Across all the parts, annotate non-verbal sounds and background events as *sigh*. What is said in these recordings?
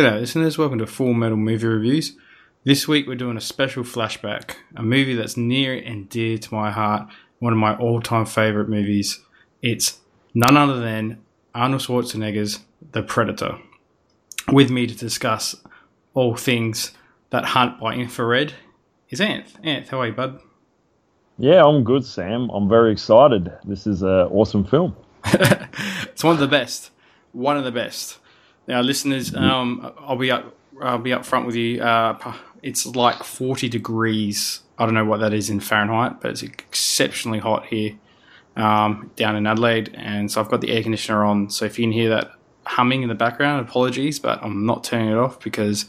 G'day, listeners. Welcome to Full Metal Movie Reviews. This week we're doing a special flashback, a movie that's near and dear to my heart, one of my all time favourite movies. It's none other than Arnold Schwarzenegger's The Predator. With me to discuss all things that hunt by infrared is Anth. Anth, how are you, bud? Yeah, I'm good, Sam. I'm very excited. This is an awesome film. *laughs* it's one of the best. One of the best. Now, listeners, um, I'll be up. I'll be up front with you. Uh, it's like 40 degrees. I don't know what that is in Fahrenheit, but it's exceptionally hot here um, down in Adelaide. And so I've got the air conditioner on. So if you can hear that humming in the background, apologies, but I'm not turning it off because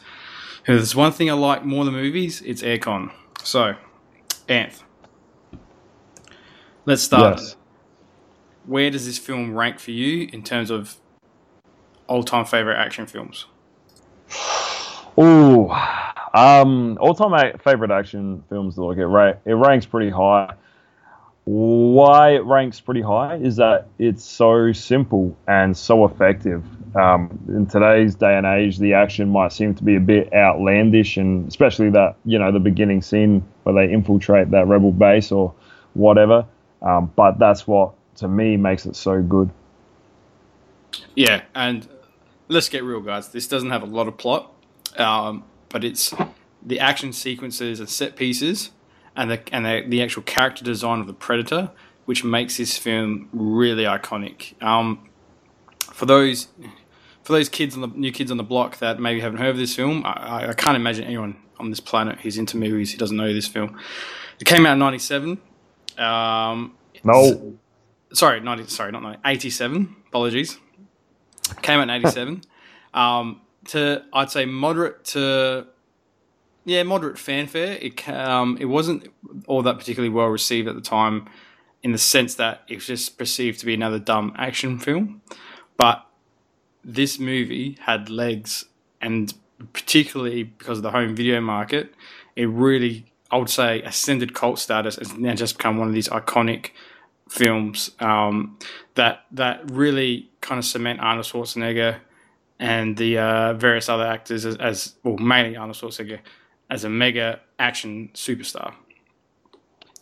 if there's one thing I like more than movies, it's aircon. So, Anth, let's start. Yes. Where does this film rank for you in terms of all-time favorite action films? Oh, um, all-time favorite action films. Look, it ra- it ranks pretty high. Why it ranks pretty high is that it's so simple and so effective. Um, in today's day and age, the action might seem to be a bit outlandish, and especially that you know the beginning scene where they infiltrate that rebel base or whatever. Um, but that's what to me makes it so good. Yeah, and let's get real, guys. This doesn't have a lot of plot, um, but it's the action sequences and set pieces, and the and the, the, actual character design of the Predator, which makes this film really iconic. Um, for those for those kids on the new kids on the block that maybe haven't heard of this film, I, I can't imagine anyone on this planet who's into movies who doesn't know this film. It came out in '97. Um, no, sorry, 90, sorry, not 90, 87. Apologies. Came out in '87. um, to I'd say moderate to yeah moderate fanfare. It um, it wasn't all that particularly well received at the time, in the sense that it was just perceived to be another dumb action film. But this movie had legs, and particularly because of the home video market, it really I would say ascended cult status and now just become one of these iconic films um, that that really kind of cement Arnold Schwarzenegger and the uh, various other actors as, as, well, mainly Arnold Schwarzenegger as a mega action superstar.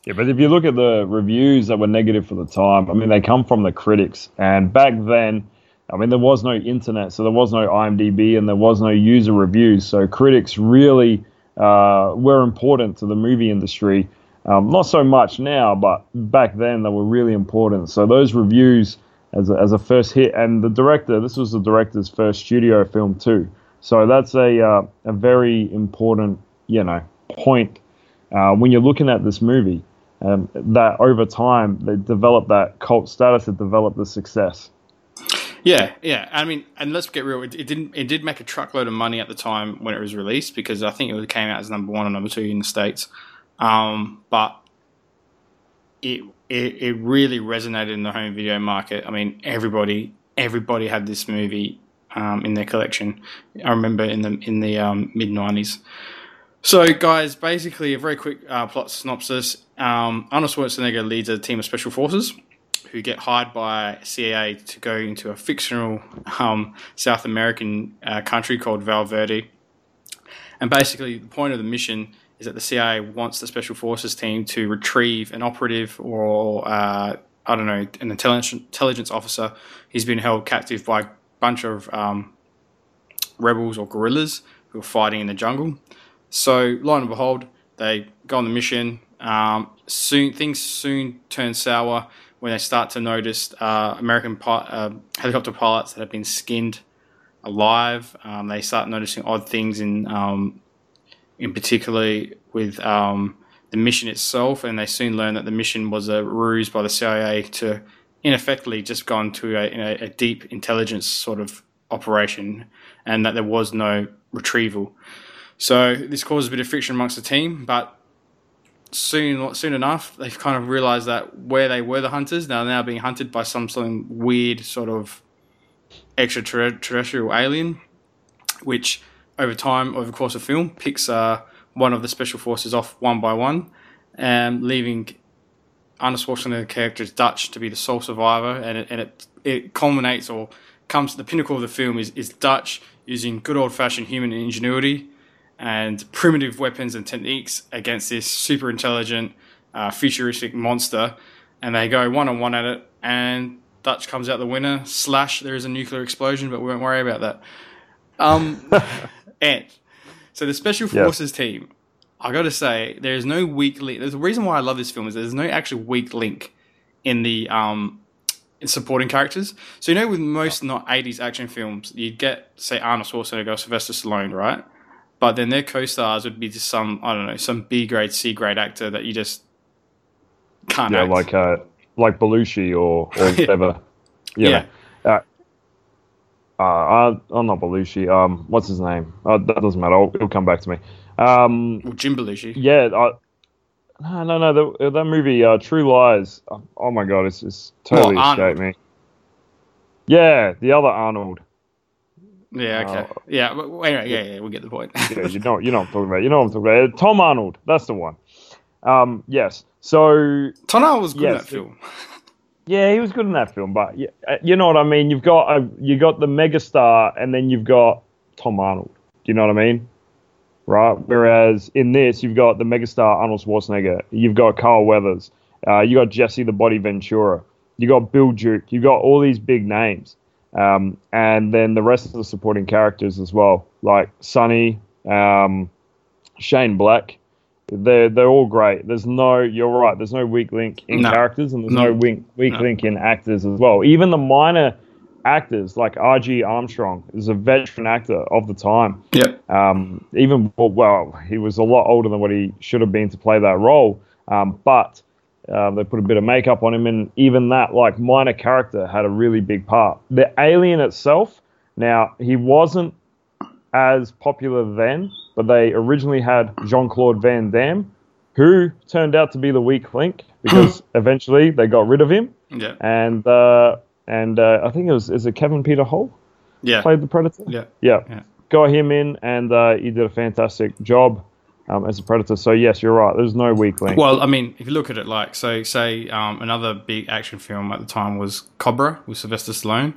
Yeah, but if you look at the reviews that were negative for the time, I mean, they come from the critics, and back then. I mean, there was no internet, so there was no IMDb and there was no user reviews. So critics really uh, were important to the movie industry. Um, not so much now, but back then they were really important. So those reviews as a, as a first hit, and the director, this was the director's first studio film too. So that's a uh, a very important, you know, point uh, when you're looking at this movie. Um, that over time they developed that cult status, it developed the success. Yeah, yeah. I mean, and let's get real. It, it, didn't. It did make a truckload of money at the time when it was released because I think it came out as number one or number two in the states. Um, but it, it it really resonated in the home video market. I mean, everybody everybody had this movie um, in their collection. I remember in the in the um, mid nineties. So, guys, basically, a very quick uh, plot synopsis. Um, Arnold Schwarzenegger leads a team of special forces who get hired by CIA to go into a fictional um, South American uh, country called Val Verde. And basically, the point of the mission is that the CIA wants the Special Forces team to retrieve an operative or, uh, I don't know, an intelligence, officer who's been held captive by a bunch of um, rebels or guerrillas who are fighting in the jungle. So, lo and behold, they go on the mission. Um, soon, things soon turn sour when they start to notice uh, American pi- uh, helicopter pilots that have been skinned alive. Um, they start noticing odd things in, um, in particularly with um, the mission itself, and they soon learn that the mission was a ruse by the CIA to ineffectively just go into a, a, a deep intelligence sort of operation, and that there was no retrieval. So this causes a bit of friction amongst the team, but soon soon enough they've kind of realized that where they were the hunters now they're now being hunted by some something weird sort of extraterrestrial alien which over time over the course of film picks uh, one of the special forces off one by one and leaving Arnold Schwarzenegger character Dutch to be the sole survivor and it, and it, it culminates or comes to the pinnacle of the film is, is Dutch using good old fashioned human ingenuity and primitive weapons and techniques against this super intelligent, uh, futuristic monster. And they go one on one at it, and Dutch comes out the winner. Slash, there is a nuclear explosion, but we won't worry about that. Um, *laughs* and so the Special Forces team, I got to say, there is no weak link. There's a reason why I love this film is there's no actual weak link in the um, supporting characters. So you know, with most not '80s action films, you'd get say Arnold Schwarzenegger, Sylvester Stallone, right? But then their co-stars would be just some I don't know, some B grade, C grade actor that you just can't. Yeah, act. like uh, like Belushi or, or whatever. *laughs* You Yeah. Uh, uh, uh, I'm not Belushi. Um, what's his name? Uh, that doesn't matter. I'll, it'll come back to me. Um, Well, Jim Belushi. yeah. I, no, no, no. The, that movie, uh, True Lies. Oh, oh my god, it's just totally escaped me. Yeah, the other Arnold. Yeah, okay. Oh. yeah, anyway, yeah, yeah, we'll get the point. Yeah, you *laughs* know, you know what I'm talking about. You know what I'm talking about. Tom Arnold. That's the one. Um, yes. So Tonal was good in that film. Yeah, he was good in that film, but yeah, uh, you know what I mean. You've got a, you got the megastar, and then you've got Tom Arnold. Do you know what I mean? Right. Whereas in this, you've got the megastar Arnold Schwarzenegger. You've got Carl Weathers. Uh, you got Jesse the Body Ventura. You got Bill Duke. You got all these big names, um, and then the rest of the supporting characters as well, like Sonny, um, Shane Black. They're they're all great. There's no, you're right. There's no weak link in No. characters, and there's No. no, weak weak No. link in actors as well. Even the minor actors like R.G. Armstrong is a veteran actor of the time. Yep. Um, even well, he was a lot older than what he should have been to play that role. Um, but uh, they put a bit of makeup on him, and even that like minor character had a really big part. The alien itself, now he wasn't as popular then, but they originally had Jean Claude Van Damme, who turned out to be the weak link *clears throat* because eventually they got rid of him, Yeah. and uh, and uh, I think it was is it Kevin Peter Hall Yeah. played the Predator. Yeah. Yeah, Yeah. got him in, and uh, he did a fantastic job um, as a Predator. So yes, you're right. There's no weak link. Well, I mean, if you look at it like, so say um, another big action film at the time was Cobra with Sylvester Stallone,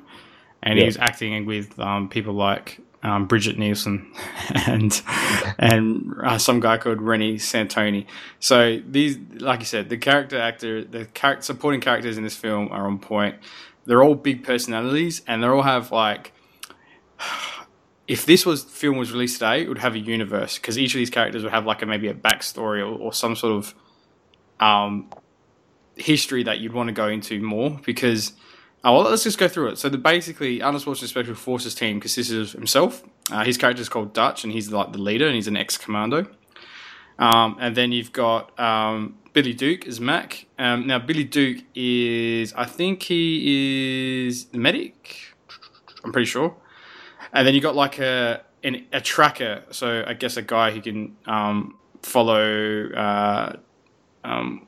and he was acting with um, people like um, Brigitte Nielsen *laughs* and and uh, some guy called Reni Santoni. So these, like you said, the character actor, the character supporting characters in this film are on point. They're all big personalities, and they all have like *sighs* if this was film was released today, it would have a universe because each of these characters would have like a maybe a backstory or, or some sort of um, history that you'd want to go into more. Because uh, well, let's just go through it. So the basically Arnold Schwarzenegger Special Forces team consists of himself. Uh, his character is called Dutch, and he's like the leader, and he's an ex-commando. Um, and then you've got um, Billy Duke as Mac. Um, now Billy Duke is, I think he is the medic. I'm pretty sure. And then you've got like a an, a tracker, so I guess a guy who can um, follow, uh, um,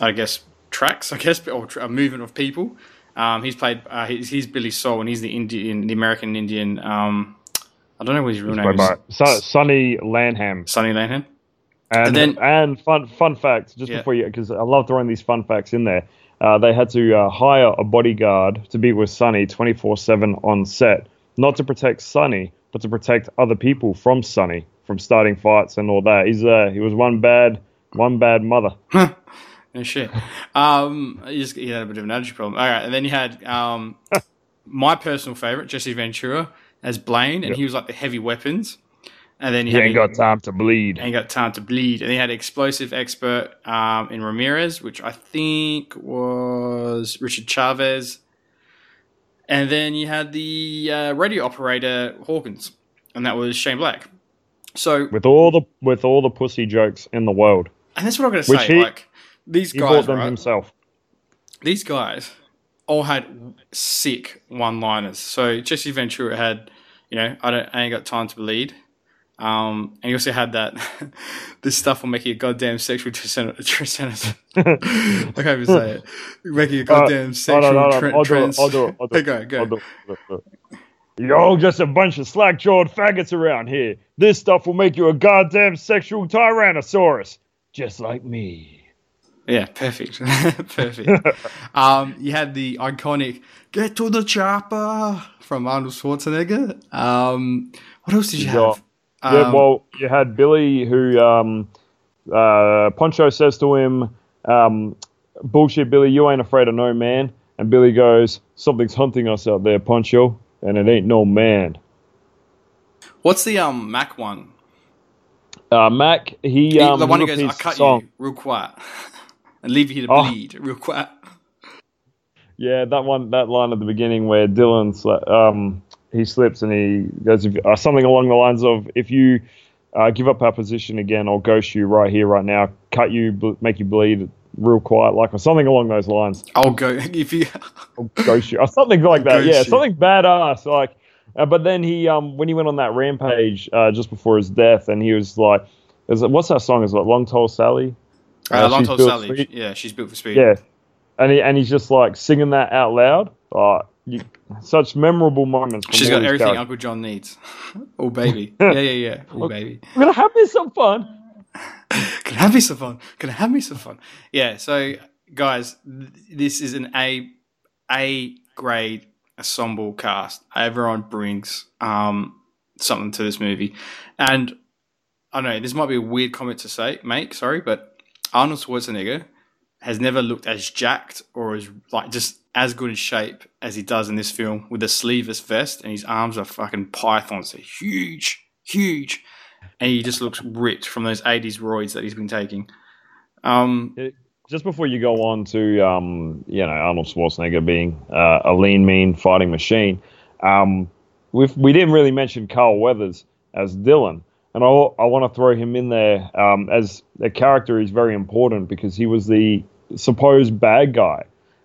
I guess tracks, I guess, or a movement of people. Um, he's played. Uh, he's, he's Billy Sole, and he's the Indian, the American Indian. Um, I don't know what his real name is. So, Sonny Landham. Sonny Landham. And, And then- and fun fun fact, just Yeah. before you, because I love throwing these fun facts in there. Uh, they had to uh, hire a bodyguard to be with Sonny 24 7 on set, not to protect Sonny, but to protect other people from Sonny, from starting fights and all that. He's uh, he was one bad one bad mother. No shit. Um, he just had a bit of an allergy problem. All right, and then you had um, my personal favorite, Jesse Ventura, as Blaine, and Yep. he was like the heavy weapons. And then you He had ain't got time to bleed. ain't got time to bleed. And he had explosive expert um, in Ramirez, which I think was Richard Chavez. And then you had the uh, radio operator Hawkins, and that was Shane Black. So, With all the with all the pussy jokes in the world, and that's what I'm going to say. he- like these he guys, bought them right? himself. these guys all had sick one-liners. So Jesse Ventura had, you know, I don't, I ain't got time to bleed. Um, and he also had that, *laughs* this stuff will make you a goddamn sexual trisena- *laughs* *laughs* I can't even say it. Making a goddamn Hold sexual hold on. tra- I'll do it. I'll do it. I'll do it. go, go. I'll do it. I'll do it. You're just a bunch of slack-jawed faggots around here. This stuff will make you a goddamn sexual tyrannosaurus, just like me. Yeah, perfect, *laughs* perfect. *laughs* um, you had the iconic "Get to the chopper" from Arnold Schwarzenegger. Um, what else did you have? Yeah, Um, well, you had Billy who um, uh, Poncho says to him, um, "Bullshit, Billy, you ain't afraid of no man." And Billy goes, "Something's hunting us out there, Poncho, and it ain't no man." what's the um Mac one? Uh, Mac, he, He- um, the one who goes, "I cut song. you real quiet *laughs* and leave you to Oh. bleed real quiet." Yeah, that one, that line at the beginning where Dylan, um, he slips and he goes uh, something along the lines of, "If you uh, give up our position again, I'll ghost you right here, right now, cut you, ble- make you bleed real quiet, like or something along those lines." I'll go *laughs* if you. I'll ghost you, or something like that. Yeah, you. something badass. Like, uh, but then he, um, when he went on that rampage uh, just before his death, and he was like, what's that song? Is it Long Tall Sally?" Uh, Tall Sally. Yeah, she's built for speed. Yeah, and he and he's just like singing that out loud. Oh, you, such memorable moments. She's got everything characters. Uncle John needs. *laughs* oh baby. *laughs* Yeah, yeah, yeah. Oh baby. We're gonna have me some fun. *laughs* Can I have me some fun? Can I have me some fun? Yeah. So, guys, th- this is an A A grade ensemble cast. Everyone brings um, something to this movie, and I know this might be a weird comment to say, make. Sorry, but Arnold Schwarzenegger has never looked as jacked or as like just as good in shape as he does in this film with a sleeveless vest and his arms are fucking pythons. They're huge, huge, and he just looks ripped from those '80s roids that he's been taking. Um, Just before you go on to, um, you know, Arnold Schwarzenegger being uh, a lean, mean fighting machine, um, we didn't really mention Carl Weathers as Dylan. And I, I want to throw him in there um, as a character. He's very important because he was the supposed bad guy.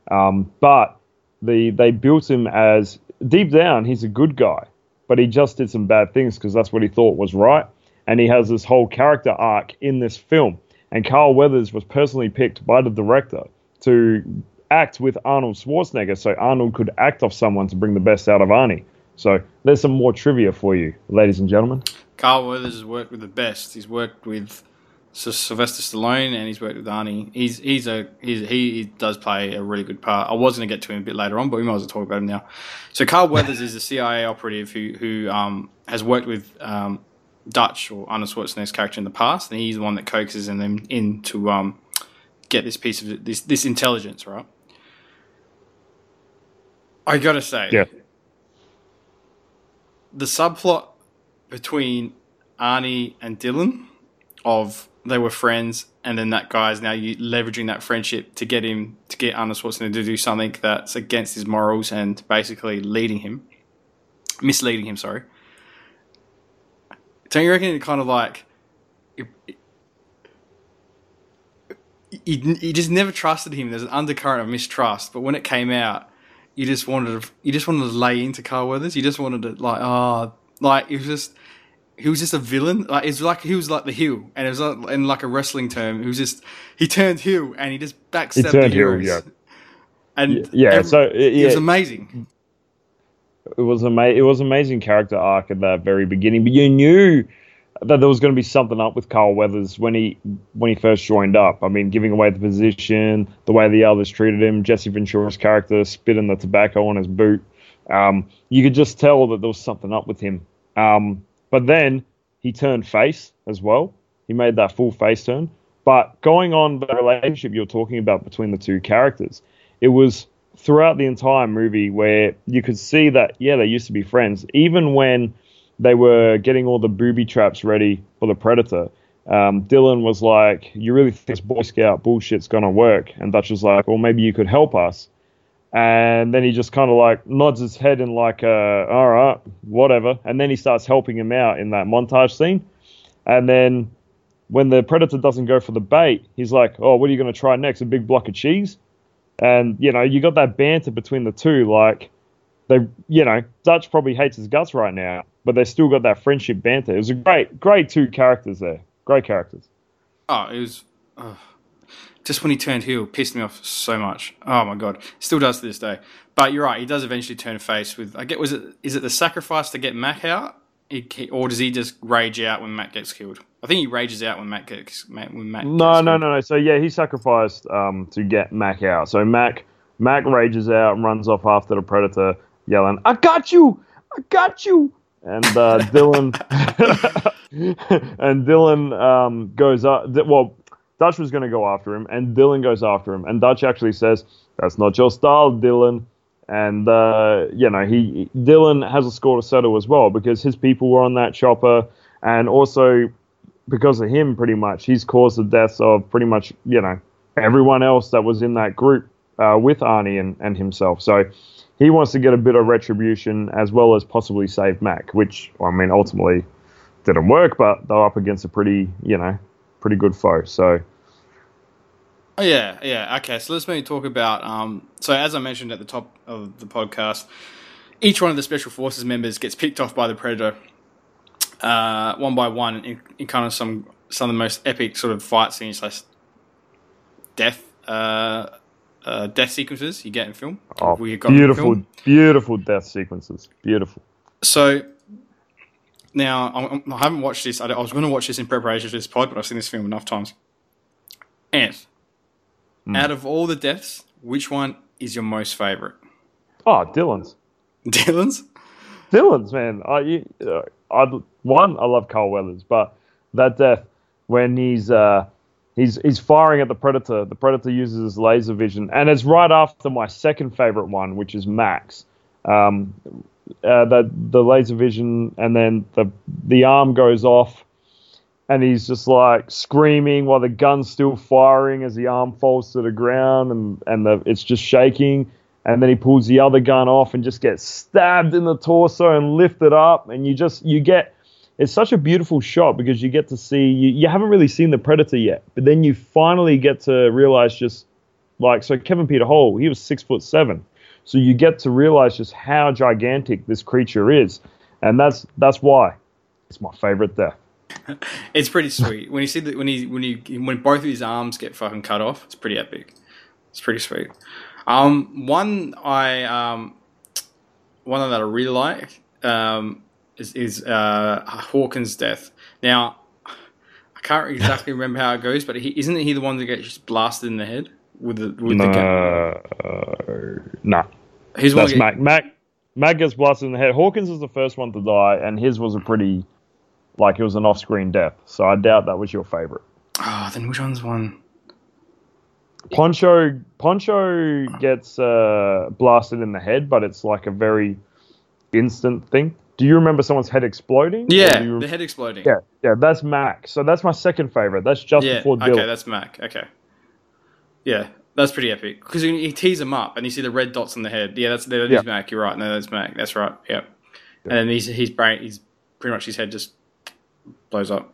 Um, but the they built him as deep down he's a good guy, but he just did some bad things because that's what he thought was right. And he has this whole character arc in this film. And Carl Weathers was personally picked by the director to act with Arnold Schwarzenegger, so Arnold could act off someone to bring the best out of Arnie. So there's some more trivia for you, ladies and gentlemen. Carl Weathers has worked with the best. He's worked with Sylvester Stallone and he's worked with Arnie. He's he's a he's, he, he does play a really good part. I was going to get to him a bit later on, but we might as well talk about him now. So Carl Weathers is a CIA operative who who um, has worked with um, Dutch or Arnold Schwarzenegger's character in the past, and he's the one that coaxes them in to um, get this piece of this this intelligence right. I gotta say, Yeah. The subplot between Arnie and Dylan of they were friends, and then that guy's now you leveraging that friendship to get him to get Arnold Schwarzenegger to do something that's against his morals and basically leading him, misleading him. Sorry. Don't you reckon it kind of like you, you just never trusted him. There's an undercurrent of mistrust, but when it came out, you just wanted to you just wanted to lay into Carl Weathers. You just wanted to like oh like it was just he was just a villain. Like it's like he was like the heel, and it was like, in like a wrestling term. He was just he turned heel and he just backstabbed turned the heel, heroes. yeah. And Yeah, every- so, uh, it was amazing. it was ama- it was amazing character arc at the very beginning, but you knew that there was going to be something up with Carl Weathers when he when he first joined up. I mean, giving away the position, the way the others treated him, Jesse Ventura's character spitting the tobacco on his boot. Um, you could just tell that there was something up with him. Um, but then he turned face as well. He made that full face turn. But going on the relationship you're talking about between the two characters, it was throughout the entire movie where you could see that yeah they used to be friends even when they were getting all the booby traps ready for the predator. Um, dylan was like you really think this boy scout bullshit's gonna work? And dutch was like well maybe you could help us. And then he just kind of like nods his head and like uh, all right whatever. And then he starts helping him out in that montage scene. And then when the predator doesn't go for the bait he's like oh what are you to try next? A big block of cheese? And you know you got that banter between the two like they you know dutch probably hates his guts right now but they still got that friendship banter it was a great great two characters there great characters Oh, it was ugh. just when he turned heel, pissed me off so much. Oh my god, still does to this day. But you're right, he does eventually turn face with. I get was it is it the sacrifice to get Mac out, he, or does he just rage out when Mac gets killed? I think he rages out when Mac gets Mac, when Mac. No, gets no, killed. no, no. So yeah, he sacrificed um, to get Mac out. So Mac Mac rages out and runs off after the predator, yelling, "I got you! I got you!" And uh, Dylan *laughs* and Dylan um, goes up. Well, Dutch was going to go after him, and Dylan goes after him, and Dutch actually says, "That's not your style, Dylan." And uh, you know, he Dylan has a score to settle as well because his people were on that chopper, and also because of him, pretty much, he's caused the deaths of pretty much you know everyone else that was in that group uh, with Arnie and, and himself. So he wants to get a bit of retribution as well as possibly save Mac, which I mean ultimately didn't work, but they're up against a pretty you know pretty good foe. So Oh, yeah, yeah. Okay, so let's maybe talk about. Um, so as I mentioned at the top of the podcast, each one of the special forces members gets picked off by the predator, uh, one by one, in, in kind of some some of the most epic sort of fight scenes, like death, uh, uh, death sequences you get in film. oh, beautiful, film. beautiful death sequences, beautiful. So now I'm, I'm- haven't watched this. I, I was going to watch this in preparation for this pod, but I've seen this film enough times. Ant, Hmm. out of all the deaths, which one is your most favorite? Oh, Dylan's. *laughs* Dylan's. Dylan's man. I, you- uh, I one I love Carl Weathers, but that death when he's uh, he's he's firing at the predator. The predator uses his laser vision, and it's right after my second favorite one, which is Mac's. Um, uh, that the laser vision, and then the the arm goes off, and he's just like screaming while the gun's still firing as the arm falls to the ground, and and the, it's just shaking and then he pulls the other gun off and just gets stabbed in the torso and lifted up and you just you get it's such a beautiful shot because you get to see you, you haven't really seen the predator yet but then you finally get to realize just like so kevin peter hall he was six foot seven so you get to realize just how gigantic this creature is and that's that's why it's my favorite death *laughs* It's pretty sweet when you see that when he when he when both of his arms get fucking cut off. It's pretty epic. It's pretty sweet. Um, one I um, one that I really like um, is, is uh, Hawkins' death. Now, I can't exactly *laughs* remember how it goes, but he, isn't he the one that gets just blasted in the head with the with the gun? no He's the one That's that get- Mac. Mac Mac gets blasted in the head. Hawkins is the first one to die, and his was a pretty like it was an off-screen death. So I doubt that was your favorite. Oh, then which one's one? Poncho Poncho gets uh, blasted in the head, but it's like a very instant thing. Do you remember someone's head exploding? Yeah, you the head exploding. yeah, yeah. That's Mac. So that's my second favorite. That's just Yeah, before okay, that's Mac. Okay, yeah, that's pretty epic because he tees him up and you see the red dots on the head. Yeah, that's that is Yeah. Mac. You're right. No, that's Mac. That's right. Yep. And then he's he's brain. He's pretty much his head just blows up.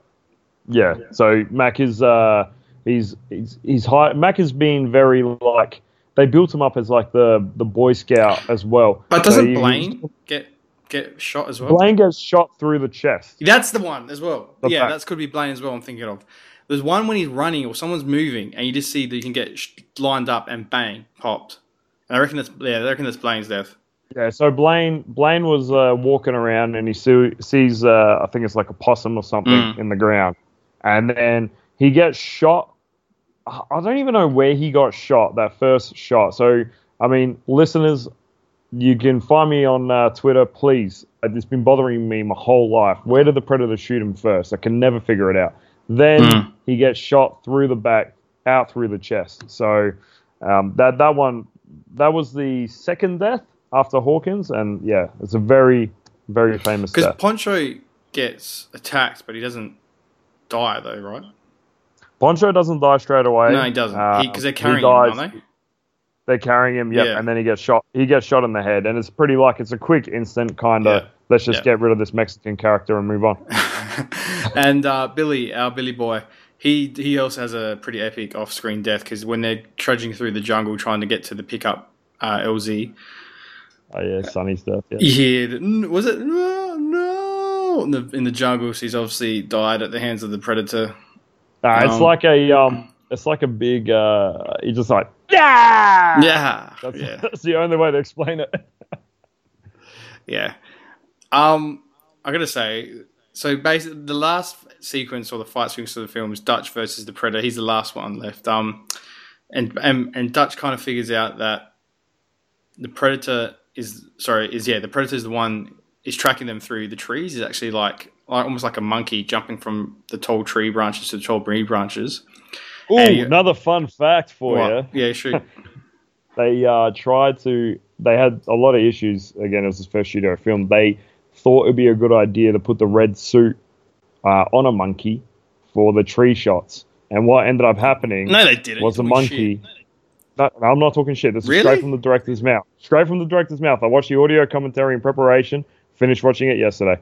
Yeah. So Mac is uh he's he's he's high Mac has been very like they built him up as like the the Boy Scout as well. But So doesn't he- Blaine get get shot as well? Blaine gets shot through the chest. That's the one as well. The yeah, back. that could be Blaine as well. I'm thinking of. There's one when he's running or someone's moving, and you just see that you can get lined up and bang popped. And I reckon that's yeah, I reckon that's Blaine's death. Yeah. So Blaine Blaine was uh, walking around and he see, sees uh, I think it's like a possum or something Mm. in the ground, and then he gets shot. I I don't even know where he got shot. That first shot. So I mean, listeners, you can find me on uh, Twitter, please. It's been bothering me my whole life. Where did the predator shoot him first? I can never figure it out. Then Mm. he gets shot through the back, out through the chest. So um, that that one, that was the second death after Hawkins, and yeah, it's a very very famous Because. Poncho gets attacked, but he doesn't die though, right? Poncho doesn't die straight away. No, he doesn't. Uh, Because they're he carrying him, aren't they? They're carrying him, yep, Yeah. and then he gets shot. He gets shot in the head, and it's pretty like it's a quick instant kind of. Yeah. Let's just Yeah. get rid of this Mexican character and move on. *laughs* and uh, Billy, our Billy boy, he he also has a pretty epic off-screen death because when they're trudging through the jungle trying to get to the pickup uh, LZ, Oh yeah, Sonny's death. Yeah. the, was it no no in the in the jungle. So he's obviously died at the hands of the predator. It's Um, like a um, it's like a big. uh He's just like yeah, Yeah, That's, yeah, that's the only way to explain it. *laughs* yeah. Um, I gotta say, So basically, the last sequence or the fight sequence of the film is Dutch versus the Predator. He's the last one left. Um, and and and Dutch kind of figures out that the Predator is sorry is yeah the Predator is the one is tracking them through the trees. Is actually like, like almost like a monkey jumping from the tall tree branches to the tall tree branches. Ooh, And another fun fact for What? you. Yeah, shoot. *laughs* They uh, tried to. They had a lot of issues. Again, it was his first studio film. They thought it would be a good idea to put the red suit uh, on a monkey for the tree shots. And what ended up happening no, they didn't. was the Holy monkey. No, no, I'm not talking shit. This is Really? straight from the director's mouth. Straight from the director's mouth. I watched the audio commentary in preparation. Finished watching it yesterday.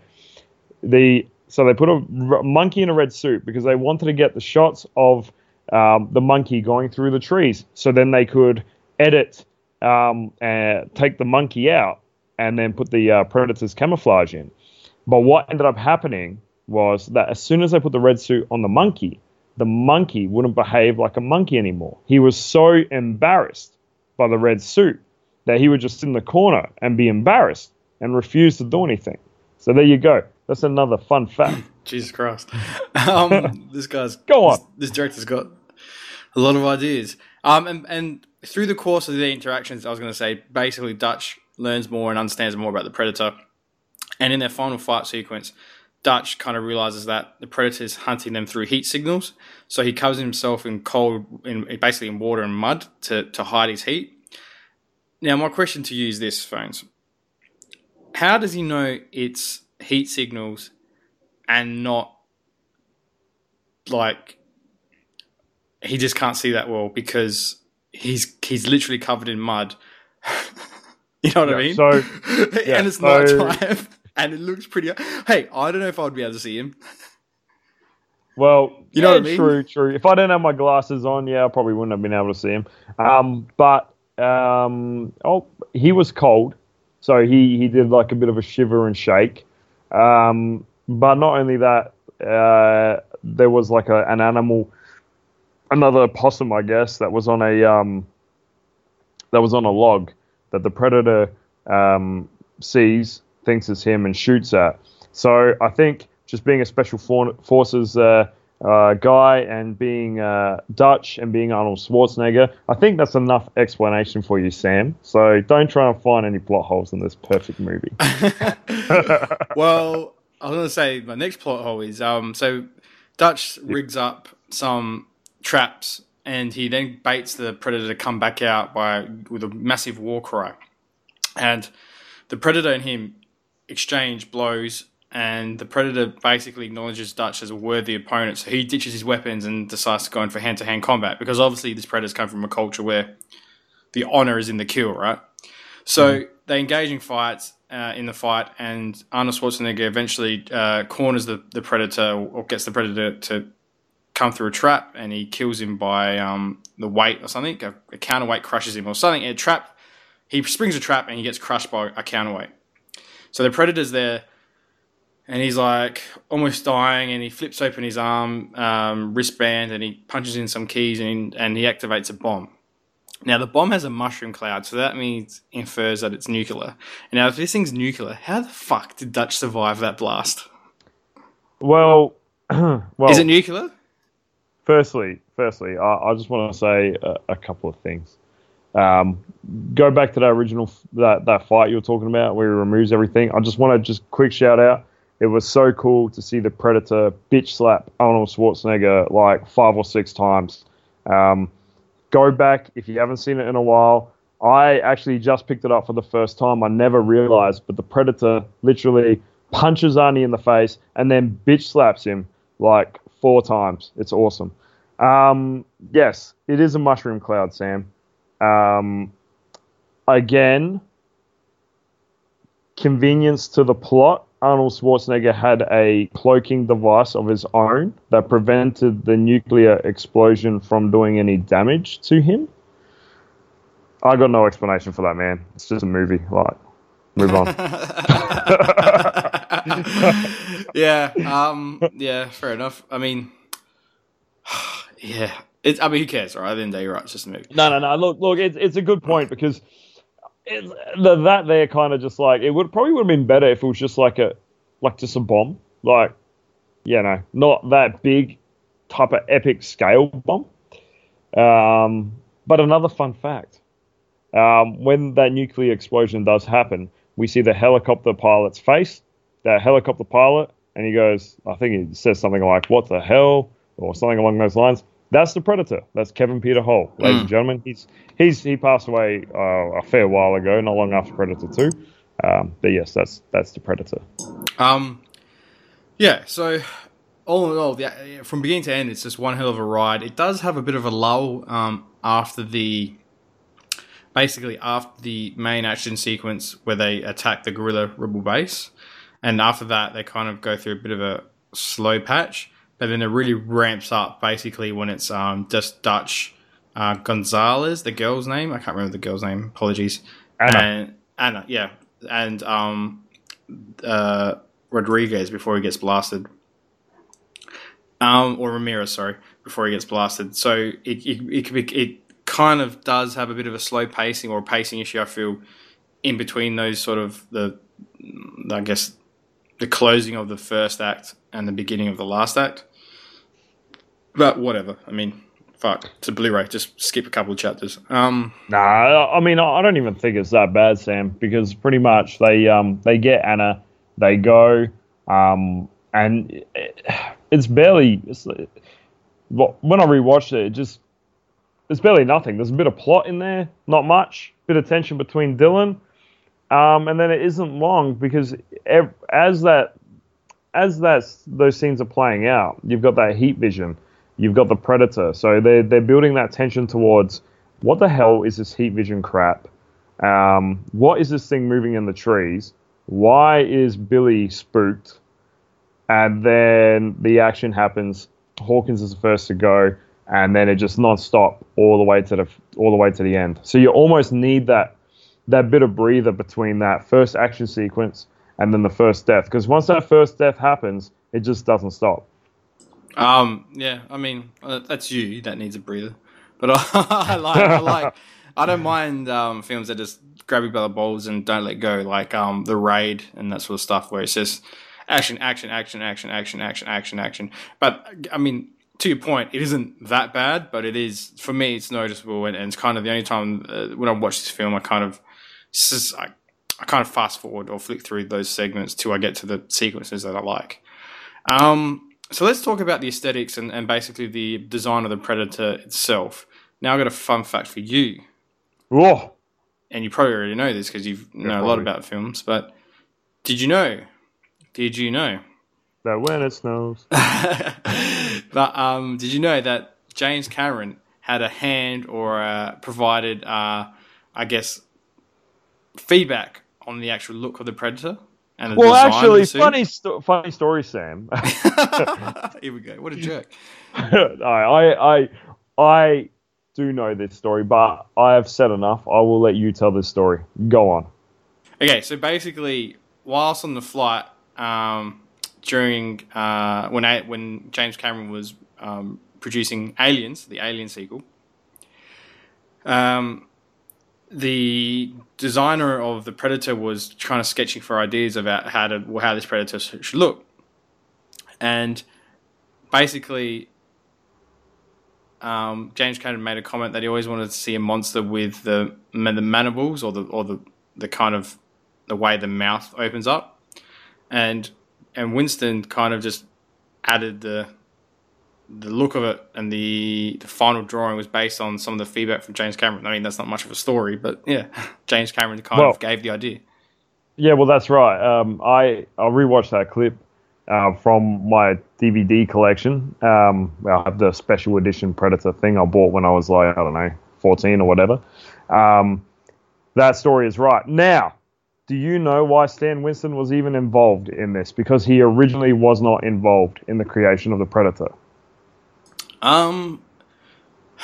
The so they put a r- monkey in a red suit because they wanted to get the shots of um, the monkey going through the trees. So then they could edit, um, and take the monkey out, and then put the uh, predator's camouflage in. But what ended up happening was that as soon as they put the red suit on the monkey, the monkey wouldn't behave like a monkey anymore. He was so embarrassed by the red suit that he would just sit in the corner and be embarrassed and refuse to do anything. So there you go. That's another fun fact. *coughs* Jesus Christ. *laughs* Um, this guy's Go on. This, this director's got a lot of ideas. Um, and, and through the course of the interactions, I was going to say basically Dutch learns more and understands more about the predator. And in their final fight sequence, Dutch kind of realizes that the predator is hunting them through heat signals. So he covers himself in cold, in basically in water and mud to, to hide his heat. Now, my question to you is this, phones. How does he know it's heat signals and not like he just can't see that well because he's he's literally covered in mud. *laughs* you know what I mean? so- *laughs* yeah, and it's so- night time *laughs* and it looks pretty. Hey, I don't know if I'd be able to see him. Well, You know yeah, what I mean? True, true. If I didn't have my glasses on, yeah, I probably wouldn't have been able to see him. Um, but um, oh, he was cold, so he he did like a bit of a shiver and shake. Um, but not only that, uh, there was like a, an animal, another possum, I guess, that was on a um, that was on a log that the predator um, sees, thinks it's him, and shoots at. So I think just being a special for- forces uh, uh, guy and being uh, Dutch and being Arnold Schwarzenegger, I think that's enough explanation for you, Sam. So don't try and find any plot holes in this perfect movie. *laughs* *laughs* well, I was going to say my next plot hole is um, so Dutch rigs up some traps and he then baits the predator to come back out by with a massive war cry, and the predator and him exchange blows. And the predator basically acknowledges Dutch as a worthy opponent, so he ditches his weapons and decides to go in for hand-to-hand combat because obviously this predator's come from a culture where the honor is in the kill, right? So they engage in fights uh, in the fight, and Arnold Schwarzenegger eventually uh, corners the, the predator or gets the predator to come through a trap, and he kills him by um, the weight or something. A, a counterweight crushes him or something. A trap. He springs a trap, and he gets crushed by a counterweight. So the predator's there, and he's like almost dying, and he flips open his arm um, wristband, and he punches in some keys, and and he activates a bomb. Now the bomb has a mushroom cloud, so that means infers that it's nuclear. And now if this thing's nuclear, how the fuck did Dutch survive that blast? well, *clears throat* well, Is it nuclear? firstly, firstly, I, I just want to say a, a couple of things. Um, go back to that original that that fight you were talking about where he removes everything. I just want to just quick shout out. It was so cool to see the Predator bitch slap Arnold Schwarzenegger like five or six times. Um, go back if you haven't seen it in a while. I actually just picked it up for the first time. I never realized, but the Predator literally punches Arnie in the face and then bitch slaps him like four times. It's awesome. Um, yes, it is a mushroom cloud, Sam. Um, again, convenience to the plot. Arnold Schwarzenegger had a cloaking device of his own that prevented the nuclear explosion from doing any damage to him. I got no explanation for that, man. It's just a movie. Like, move on. *laughs* yeah. Um. Yeah. Fair enough. I mean, *sighs* yeah. It's. I mean, who cares, right? At the end of the day, you're right. It's just a movie. No, no, no. Look, look. It's it's a good point because it's, the, that there kind of just like it would probably would have been better if it was just like a like just a bomb. Like you know, not that big type of epic scale bomb. Um, but another fun fact um, when that nuclear explosion does happen, we see the helicopter pilot's face, that helicopter pilot, and he goes, I think he says something like, What the hell? or something along those lines. That's the Predator. That's Kevin Peter Hall, ladies mm. and gentlemen. He's he's he passed away uh, a fair while ago, not long after Predator Two. Um, but yes, that's that's the Predator. Um, yeah. So all in all, the, from beginning to end, it's just one hell of a ride. It does have a bit of a lull um, after the basically after the main action sequence where they attack the guerrilla rebel base, and after that they kind of go through a bit of a slow patch, but then it really ramps up basically when it's um, just Dutch uh, Gonzalez, the girl's name. I can't remember the girl's name. Apologies. Anna. And, Anna, yeah, and um, uh, Rodriguez before he gets blasted. Um, or Ramirez, sorry, before he gets blasted. So it it it, could be, it kind of does have a bit of a slow pacing or a pacing issue. I feel in between those sort of the, I guess, the closing of the first act and the beginning of the last act. But whatever. I mean, fuck. It's a Blu-ray. Just skip a couple of chapters. Um, nah, I mean, I don't even think it's that bad, Sam, because pretty much they um they get Anna, they go, um, and it's barely. It's, when I rewatched it, it just there's barely nothing. There's a bit of plot in there, not much. Bit of tension between Dylan, um, and then it isn't long because ev- as that as that those scenes are playing out, you've got that heat vision, you've got the predator. So they're they're building that tension towards what the hell is this heat vision crap? Um, what is this thing moving in the trees? Why is Billy spooked? And then the action happens. Hawkins is the first to go and then it just non-stop all the way to the all the way to the end. So you almost need that that bit of breather between that first action sequence and then the first death because once that first death happens, it just doesn't stop. Um, yeah, I mean uh, that's you that needs a breather, but *laughs* I, like I like I don't *laughs* mind um, films that just grab you by the balls and don't let go, like um, the raid and that sort of stuff, where it's just action, action, action, action, action, action, action, action. But I mean, to your point, it isn't that bad, but it is for me. It's noticeable, and, and it's kind of the only time uh, when I watch this film, I kind of just, I, I kind of fast forward or flick through those segments till I get to the sequences that I like. Um, so let's talk about the aesthetics and, and basically the design of the Predator itself. Now I've got a fun fact for you. Whoa. And you probably already know this because you know a lot about films, but did you know? Did you know that when it snows. *laughs* but um, did you know that James Cameron had a hand or uh, provided, uh, I guess, feedback on the actual look of the Predator? And the well, actually, funny, funny story, Sam. *laughs* Here we go. What a jerk! *laughs* I, I, I do know this story, but I have said enough. I will let you tell this story. Go on. Okay, so basically, whilst on the flight, um, during uh, when I, when James Cameron was um, producing Aliens, the Alien sequel. Um, the designer of the Predator was kind of sketching for ideas about how to how this Predator should look, and basically, um, James Cameron made a comment that he always wanted to see a monster with the the mandibles or the or the the kind of the way the mouth opens up, and and Winston kind of just added the the look of it and the the final drawing was based on some of the feedback from James Cameron. I mean, that's not much of a story, but yeah, James Cameron kind well, of gave the idea. Yeah, well, that's right. Um, I I rewatched that clip uh, from my DVD collection. Um, I have the special edition Predator thing I bought when I was like I don't know, fourteen or whatever. Um, that story is right. Now, do you know why Stan Winston was even involved in this? Because he originally was not involved in the creation of the Predator. Um,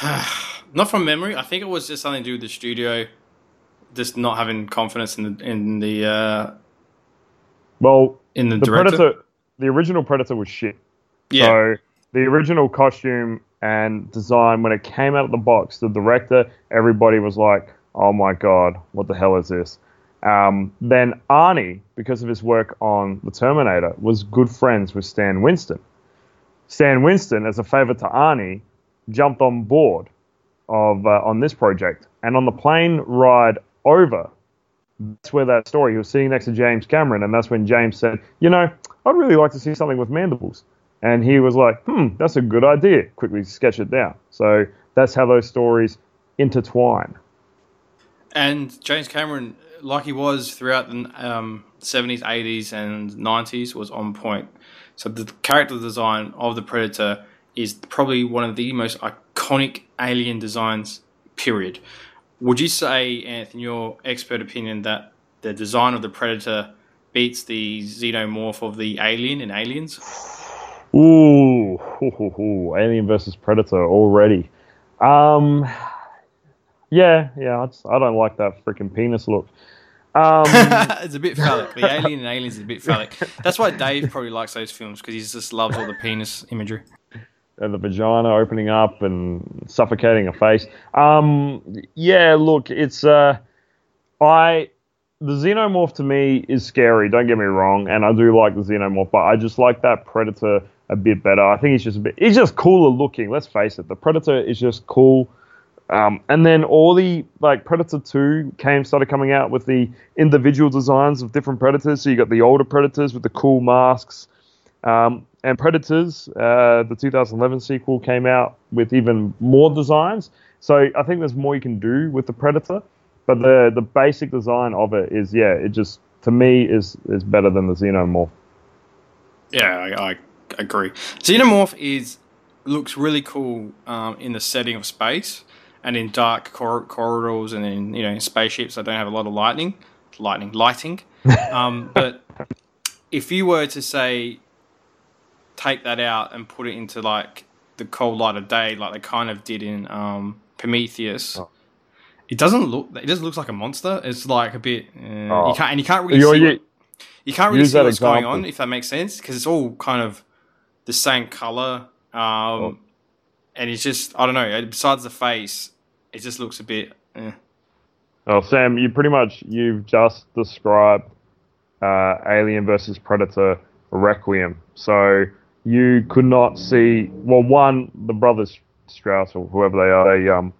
*sighs* not from memory. I think it was just something to do with the studio, just not having confidence in the in the. Uh, well, in the, the director? Predator, the original Predator was shit. Yeah. So the original costume and design, when it came out of the box, the director, everybody was like, "Oh my god, what the hell is this?" Um, then Arnie, because of his work on The Terminator, was good friends with Stan Winston. Stan Winston, as a favor to Arnie, jumped on board of uh, on this project, and on the plane ride over, that's where that story. He was sitting next to James Cameron, and that's when James said, "You know, I'd really like to see something with mandibles." And he was like, "Hmm, that's a good idea." Quickly sketch it down. So that's how those stories intertwine. And James Cameron, like he was throughout the um, 70s, 80s, and 90s, was on point. So the character design of the Predator is probably one of the most iconic alien designs, period. Would you say, Anthony, your expert opinion, that the design of the Predator beats the xenomorph of the alien in Aliens? Ooh, ooh, ooh, Alien versus Predator already. Um, yeah, yeah, I, just, I don't like that freaking penis look. Um, *laughs* it's a bit phallic. The *laughs* Alien and Aliens is a bit phallic. That's why Dave probably likes those films because he just loves all the penis imagery. And the vagina opening up and suffocating a face. Um, yeah, look, it's uh, I the xenomorph to me is scary. Don't get me wrong, and I do like the xenomorph, but I just like that predator a bit better. I think he's just a bit. He's just cooler looking. Let's face it, the predator is just cool. Um, and then all the like Predator 2 came started coming out with the individual designs of different predators. So you got the older predators with the cool masks. Um, and Predators, uh, the 2011 sequel, came out with even more designs. So I think there's more you can do with the Predator, but the the basic design of it is yeah, it just to me is is better than the Xenomorph. Yeah, I, I agree. Xenomorph is looks really cool um, in the setting of space and in dark cor- corridors and in you know in spaceships that don't have a lot of lightning, lightning lighting. *laughs* Um, but if you were to say take that out and put it into like the cold light of day, like they kind of did in um, Prometheus. Oh. It doesn't look. It just looks like a monster. It's like a bit. Uh, oh. You can't and you can't really You're, see. What, you can't really see what's example. going on if that makes sense because it's all kind of the same color. Um, oh. And it's just I don't know. Besides the face, it just looks a bit. Eh. Well, Sam, you pretty much you've just described uh, Alien versus Predator Requiem. So you could not see. Well, one, the brothers Strause or whoever they are, they um,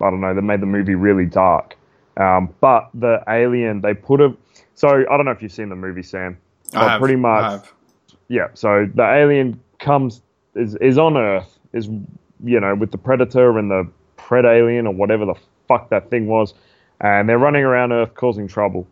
I don't know, they made the movie really dark. Um, but the alien, they put a. So I don't know if you've seen the movie, Sam. I have, pretty much. Yeah. So the alien comes is is on Earth is you know with the predator and the pred alien or whatever the fuck that thing was, and they're running around Earth causing trouble.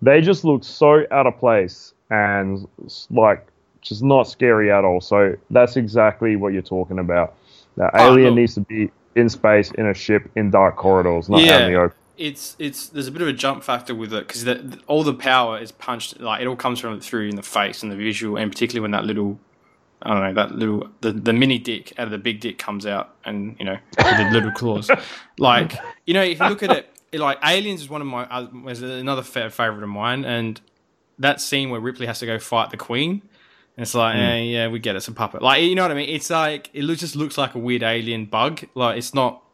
They just look so out of place and like just not scary at all. So that's exactly what you're talking about. The oh, ah, alien needs to be in space in a ship in dark corridors, not yeah, out in the open. It's it's there's a bit of a jump factor with it because all the power is punched like it all comes from through in the face and the visual, and particularly when that little I don't know that little the, the mini dick out of the big dick comes out and you know with the little claws. *laughs* Like you know if you look at it, it like Aliens is one of my uh, was another favorite of mine, and that scene where Ripley has to go fight the Queen and it's like, mm. eh, yeah, we get it. It's a puppet. Like, you know what I mean? It's like it just looks like a weird alien bug. Like, it's not.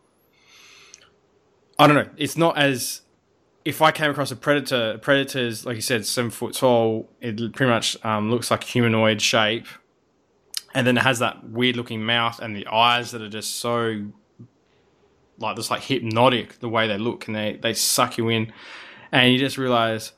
I don't know. It's not as. If I came across a predator, predator's like you said, seven foot tall. It pretty much um, looks like humanoid shape, and then it has that weird looking mouth and the eyes that are just so, like, just like hypnotic the way they look, and they they suck you in, and you just realize,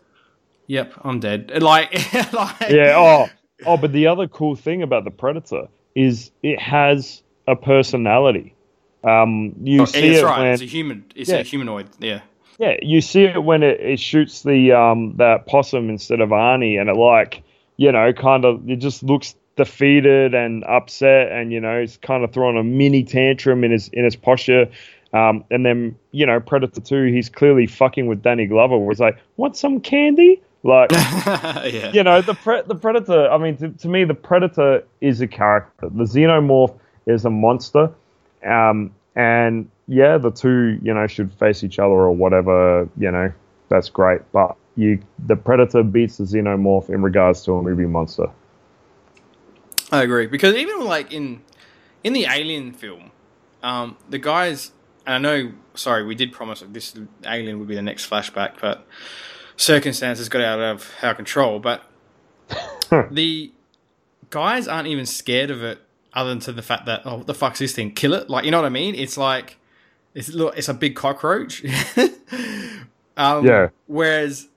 yep, I'm dead. *laughs* Like, *laughs* like yeah, oh, Oh, but the other cool thing about the Predator is it has a personality. Um, you oh, see it right. when it's a human. It's yeah. a humanoid. Yeah. Yeah, you see it when it, it shoots the um that possum instead of Arnie, and it like you know kind of it just looks defeated and upset, and you know he's kind of throwing a mini tantrum in his in his posture. Um, and then you know Predator Two, he's clearly fucking with Danny Glover. Was like, want some candy? Like, *laughs* yeah. you know, the pre- the predator. I mean, to, to, me, the predator is a character. The xenomorph is a monster, um, and yeah, the two, you know, should face each other or whatever. You know, that's great. But you, the predator beats the xenomorph in regards to a movie monster. I agree because even like in in the Alien film, um, the guys. And I know, sorry, we did promise that this Alien would be the next flashback, but circumstances got out of our control. But the guys aren't even scared of it other than to the fact that oh, what the fuck's this thing? Kill it! Like you know what I mean? It's like it's look, it's a big cockroach. *laughs* um, Yeah. Whereas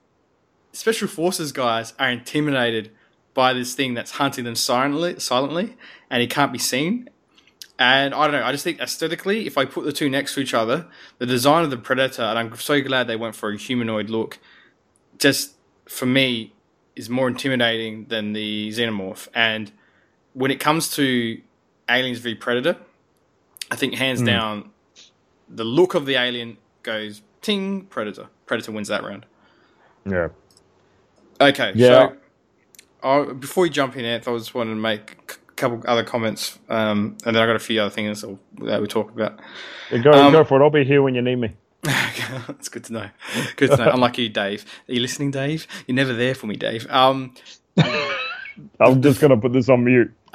special forces guys are intimidated by this thing that's hunting them silently, silently, and it can't be seen. And I don't know. I just think aesthetically, if I put the two next to each other, the design of the Predator, and I'm so glad they went for a humanoid look, just for me is more intimidating than the Xenomorph. And when it comes to Aliens v Predator, I think hands hmm. down, the look of the alien goes ting Predator. Predator wins that round. Yeah. Okay, Yeah. so uh, before you jump in, Anth, I just wanted to make a couple other comments, um, and then I got a few other things that we talk about. Yeah, Go, Um, go for it. I'll be here when you need me. *laughs* That's good to know. Good to know. Unlike you, Dave. Are you listening, Dave? You're never there for me, Dave. Um, *laughs* I'm just going to put this on mute. *laughs*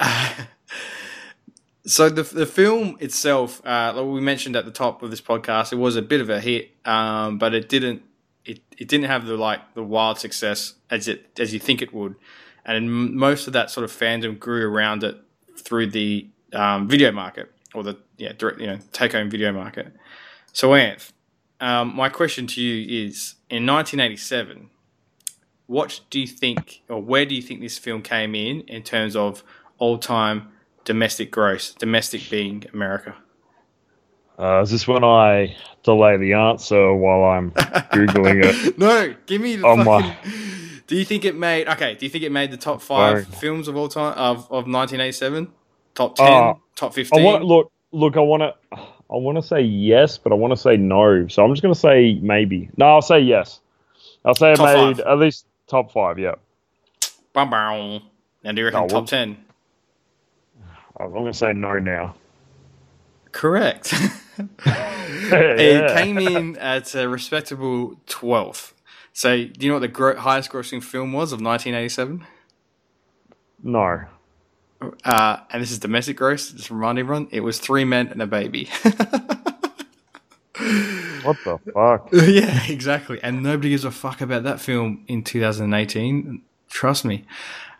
so the the film itself, uh, like we mentioned at the top of this podcast, it was a bit of a hit, um, but it didn't it, it didn't have the like the wild success as it as you think it would, and most of that sort of fandom grew around it through the um, video market or the yeah direct you know take home video market. So Anth, um, my question to you is: In 1987, what do you think, or where do you think this film came in in terms of all time domestic gross? Domestic being America. Uh, is this when I delay the answer while I'm Googling it? *laughs* no, give me the Oh, fucking. my. Do you think it made? Okay, do you think it made the top five Sorry. films of all time of of 1987? Top ten, Uh, top fifteen. want look, look. I want to. I want to say yes, but I want to say no. So I'm just going to say maybe. No, I'll say yes. I'll say it made five. at least top five. Yeah, Bum, bum. Now, do you reckon No, top ten? I'm going to say no now. Correct. *laughs* *laughs* Yeah. It came in at a respectable twelfth. So, do you know what the gro- highest grossing film was of 1987? No. Uh, and this is domestic gross. Just remind everyone, it was Three Men and a Baby. *laughs* What the fuck? *laughs* yeah, exactly. And nobody gives a fuck about that film in 2018. Trust me.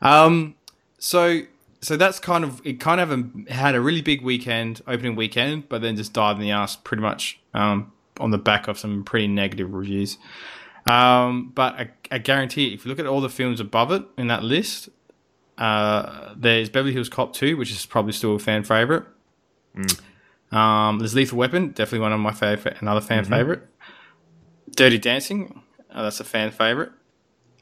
Um, so, so that's kind of it. Kind of a, had a really big weekend, opening weekend, but then just died in the ass pretty much um, on the back of some pretty negative reviews. Um, but I, I guarantee, if you look at all the films above it in that list, uh, there's Beverly Hills Cop 2, which is probably still a fan favorite. Um, there's Lethal Weapon, definitely one of my favorite, another fan favorite. Dirty Dancing, uh, that's a fan favorite,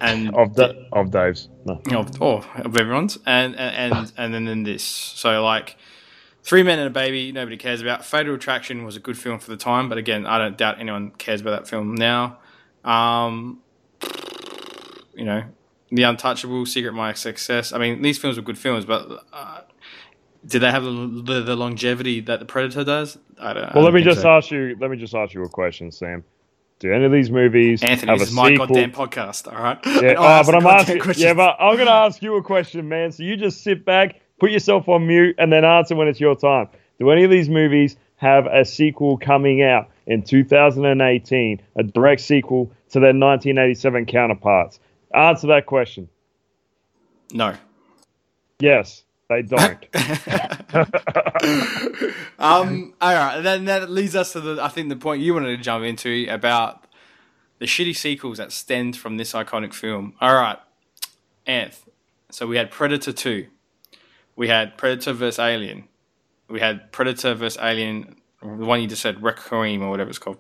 and Of da- of Dave's. No. of, oh, of everyone's, and and and, *laughs* and then, then this. So like, Three Men and a Baby, nobody cares about. Fatal Attraction was a good film for the time, but again, I don't doubt anyone cares about that film now. Um, you know, The Untouchable, Secret of My Success. I mean, these films were good films, but. Uh, did they have the, the, the longevity that the Predator does? I don't. I Well, don't let me just so. ask you. Let me just ask you a question, Sam. Do any of these movies Anthony, have this a is my sequel? goddamn podcast, all right? Yeah, *laughs* oh, but I'm asking. questions. Yeah, but I'm gonna ask you a question, man. So you just sit back, put yourself on mute, and then answer when it's your time. Do any of these movies have a sequel coming out in 2018? A direct sequel to their 1987 counterparts? Answer that question. no. Yes, they *laughs* don't. *laughs* um, all right, then that leads us to the I think the point you wanted to jump into about the shitty sequels that stemmed from this iconic film. All right, Anth. So we had Predator Two, we had Predator vs Alien, we had Predator vs Alien, the one you just said Requiem or whatever it's called,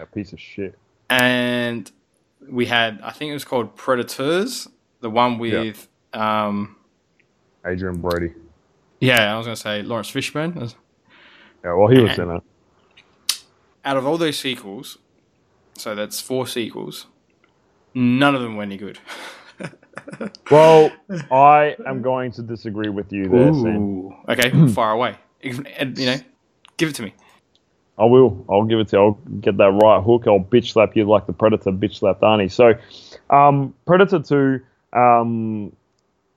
a piece of shit. and we had I think it was called Predators, the one with um Adrien Brody. yeah I was gonna say Laurence Fishburne. Yeah, well, he was in it. out of all those sequels, so that's four sequels, none of them were any good. *laughs* Well, I am going to disagree with you there, Sam. Okay, *clears throat* far away. You know, give it to me. I will. I'll give it to you. I'll get that right hook. I'll bitch slap you like the Predator bitch slapped Arnie. So, um, Predator 2, um,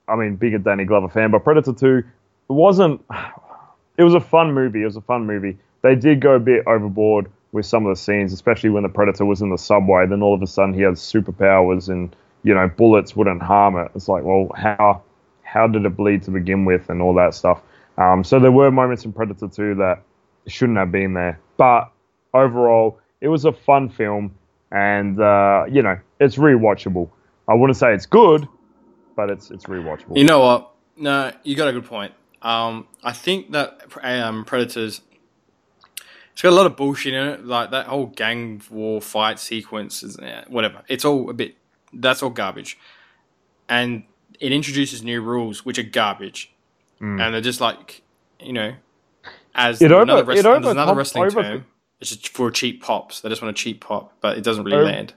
I mean, bigger Danny Glover fan, but Predator 2, it wasn't, *sighs* it was a fun movie. It was a fun movie. They did go a bit overboard with some of the scenes, especially when the Predator was in the subway. Then all of a sudden he had superpowers and, you know, bullets wouldn't harm it. It's like, well, how, how did it bleed to begin with and all that stuff. Um, so there were moments in Predator 2 that shouldn't have been there. But overall, it was a fun film, and uh, you know, it's rewatchable. I wouldn't say it's good, but it's it's rewatchable. You know what? No, you got a good point. Um, I think that um, Predators. It's got a lot of bullshit in it, like that whole gang war fight sequence, whatever. It's all a bit. That's all garbage, and it introduces new rules which are garbage, and they're just like, you know, as It another, it wrestling, over- another wrestling over- term. It's just for cheap pops. They just want a cheap pop, but it doesn't really Over- land.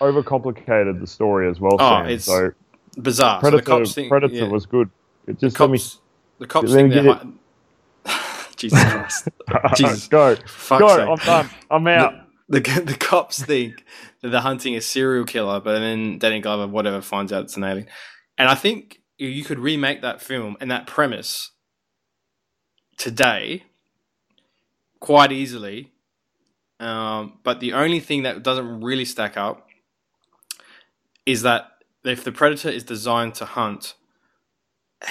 Overcomplicated the story as well. Oh, Sam. it's so Bizarre. Predator, so the cops think, Predator yeah. was good. It The just let me cops, the cops let me think they're. get hi- *laughs* Jesus Christ. *laughs* Jesus. go, Fuck's go. sake. I'm done. I'm out. The, the cops think that they're hunting a serial killer, but then Danny Glover, whatever, finds out it's an alien. And I think you could remake that film and that premise today quite easily. Um, but the only thing that doesn't really stack up is that if the predator is designed to hunt, *sighs*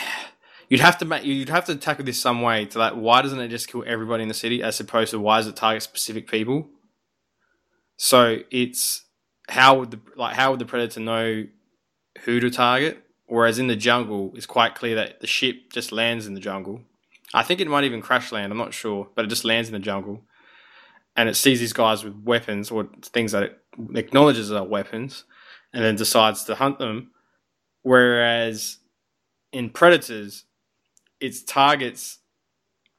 you'd have to you'd have to tackle this some way to like why doesn't it just kill everybody in the city as opposed to why does it target specific people? So it's how would the like how would the predator know who to target? Whereas in the jungle, it's quite clear that the ship just lands in the jungle. I think it might even crash land. I'm not sure, but it just lands in the jungle, and it sees these guys with weapons or things that it acknowledges are weapons, and then decides to hunt them. Whereas in predators, its targets,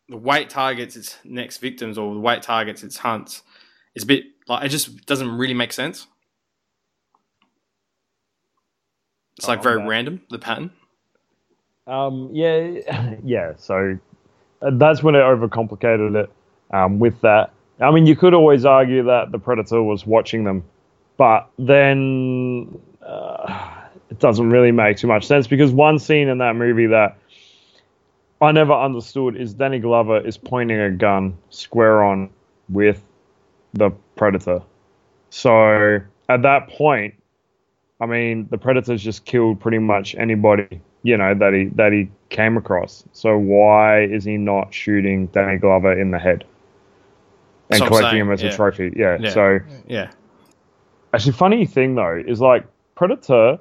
the weight targets its next victims, or the weight targets its hunts. It's a bit like it just doesn't really make sense. It's like Oh, very random the pattern. Um, yeah, *laughs* yeah. So that's when it overcomplicated it. Um, with that, I mean, you could always argue that the predator was watching them, but then uh, it doesn't really make too much sense because one scene in that movie that I never understood is Danny Glover is pointing a gun square on with the predator. So at that point, I mean, the predator's just killed pretty much anybody you know that he that he came across. So why is he not shooting Danny Glover in the head and That's collecting saying, him as yeah. a trophy? Yeah. Yeah. So Yeah, actually, funny thing though is like Predator.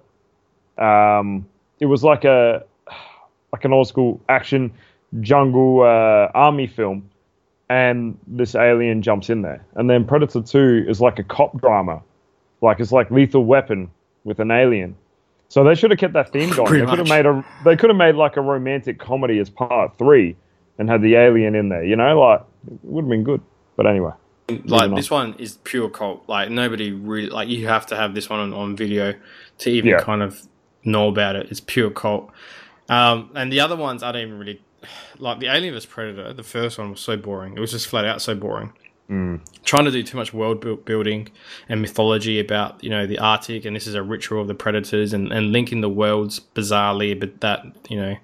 Um, it was like a like an old school action jungle uh, army film, and this alien jumps in there, and then Predator Two is like a cop drama, like it's like Lethal Weapon with an alien. So they should have kept that theme going. Pretty they could have made a they could have made like a romantic comedy as part three, and had the alien in there. You know, like it would have been good. But anyway, like on. this one is pure cult. Like nobody really like you have to have this one on, on video to even Yeah. kind of know about it. It's pure cult. Um, and the other ones I don't even really like. The Alien vs Predator, the first one was so boring. It was just flat out so boring. Trying to do too much world building and mythology about you know the Arctic and this is a ritual of the predators and, and linking the worlds bizarrely, but that you know.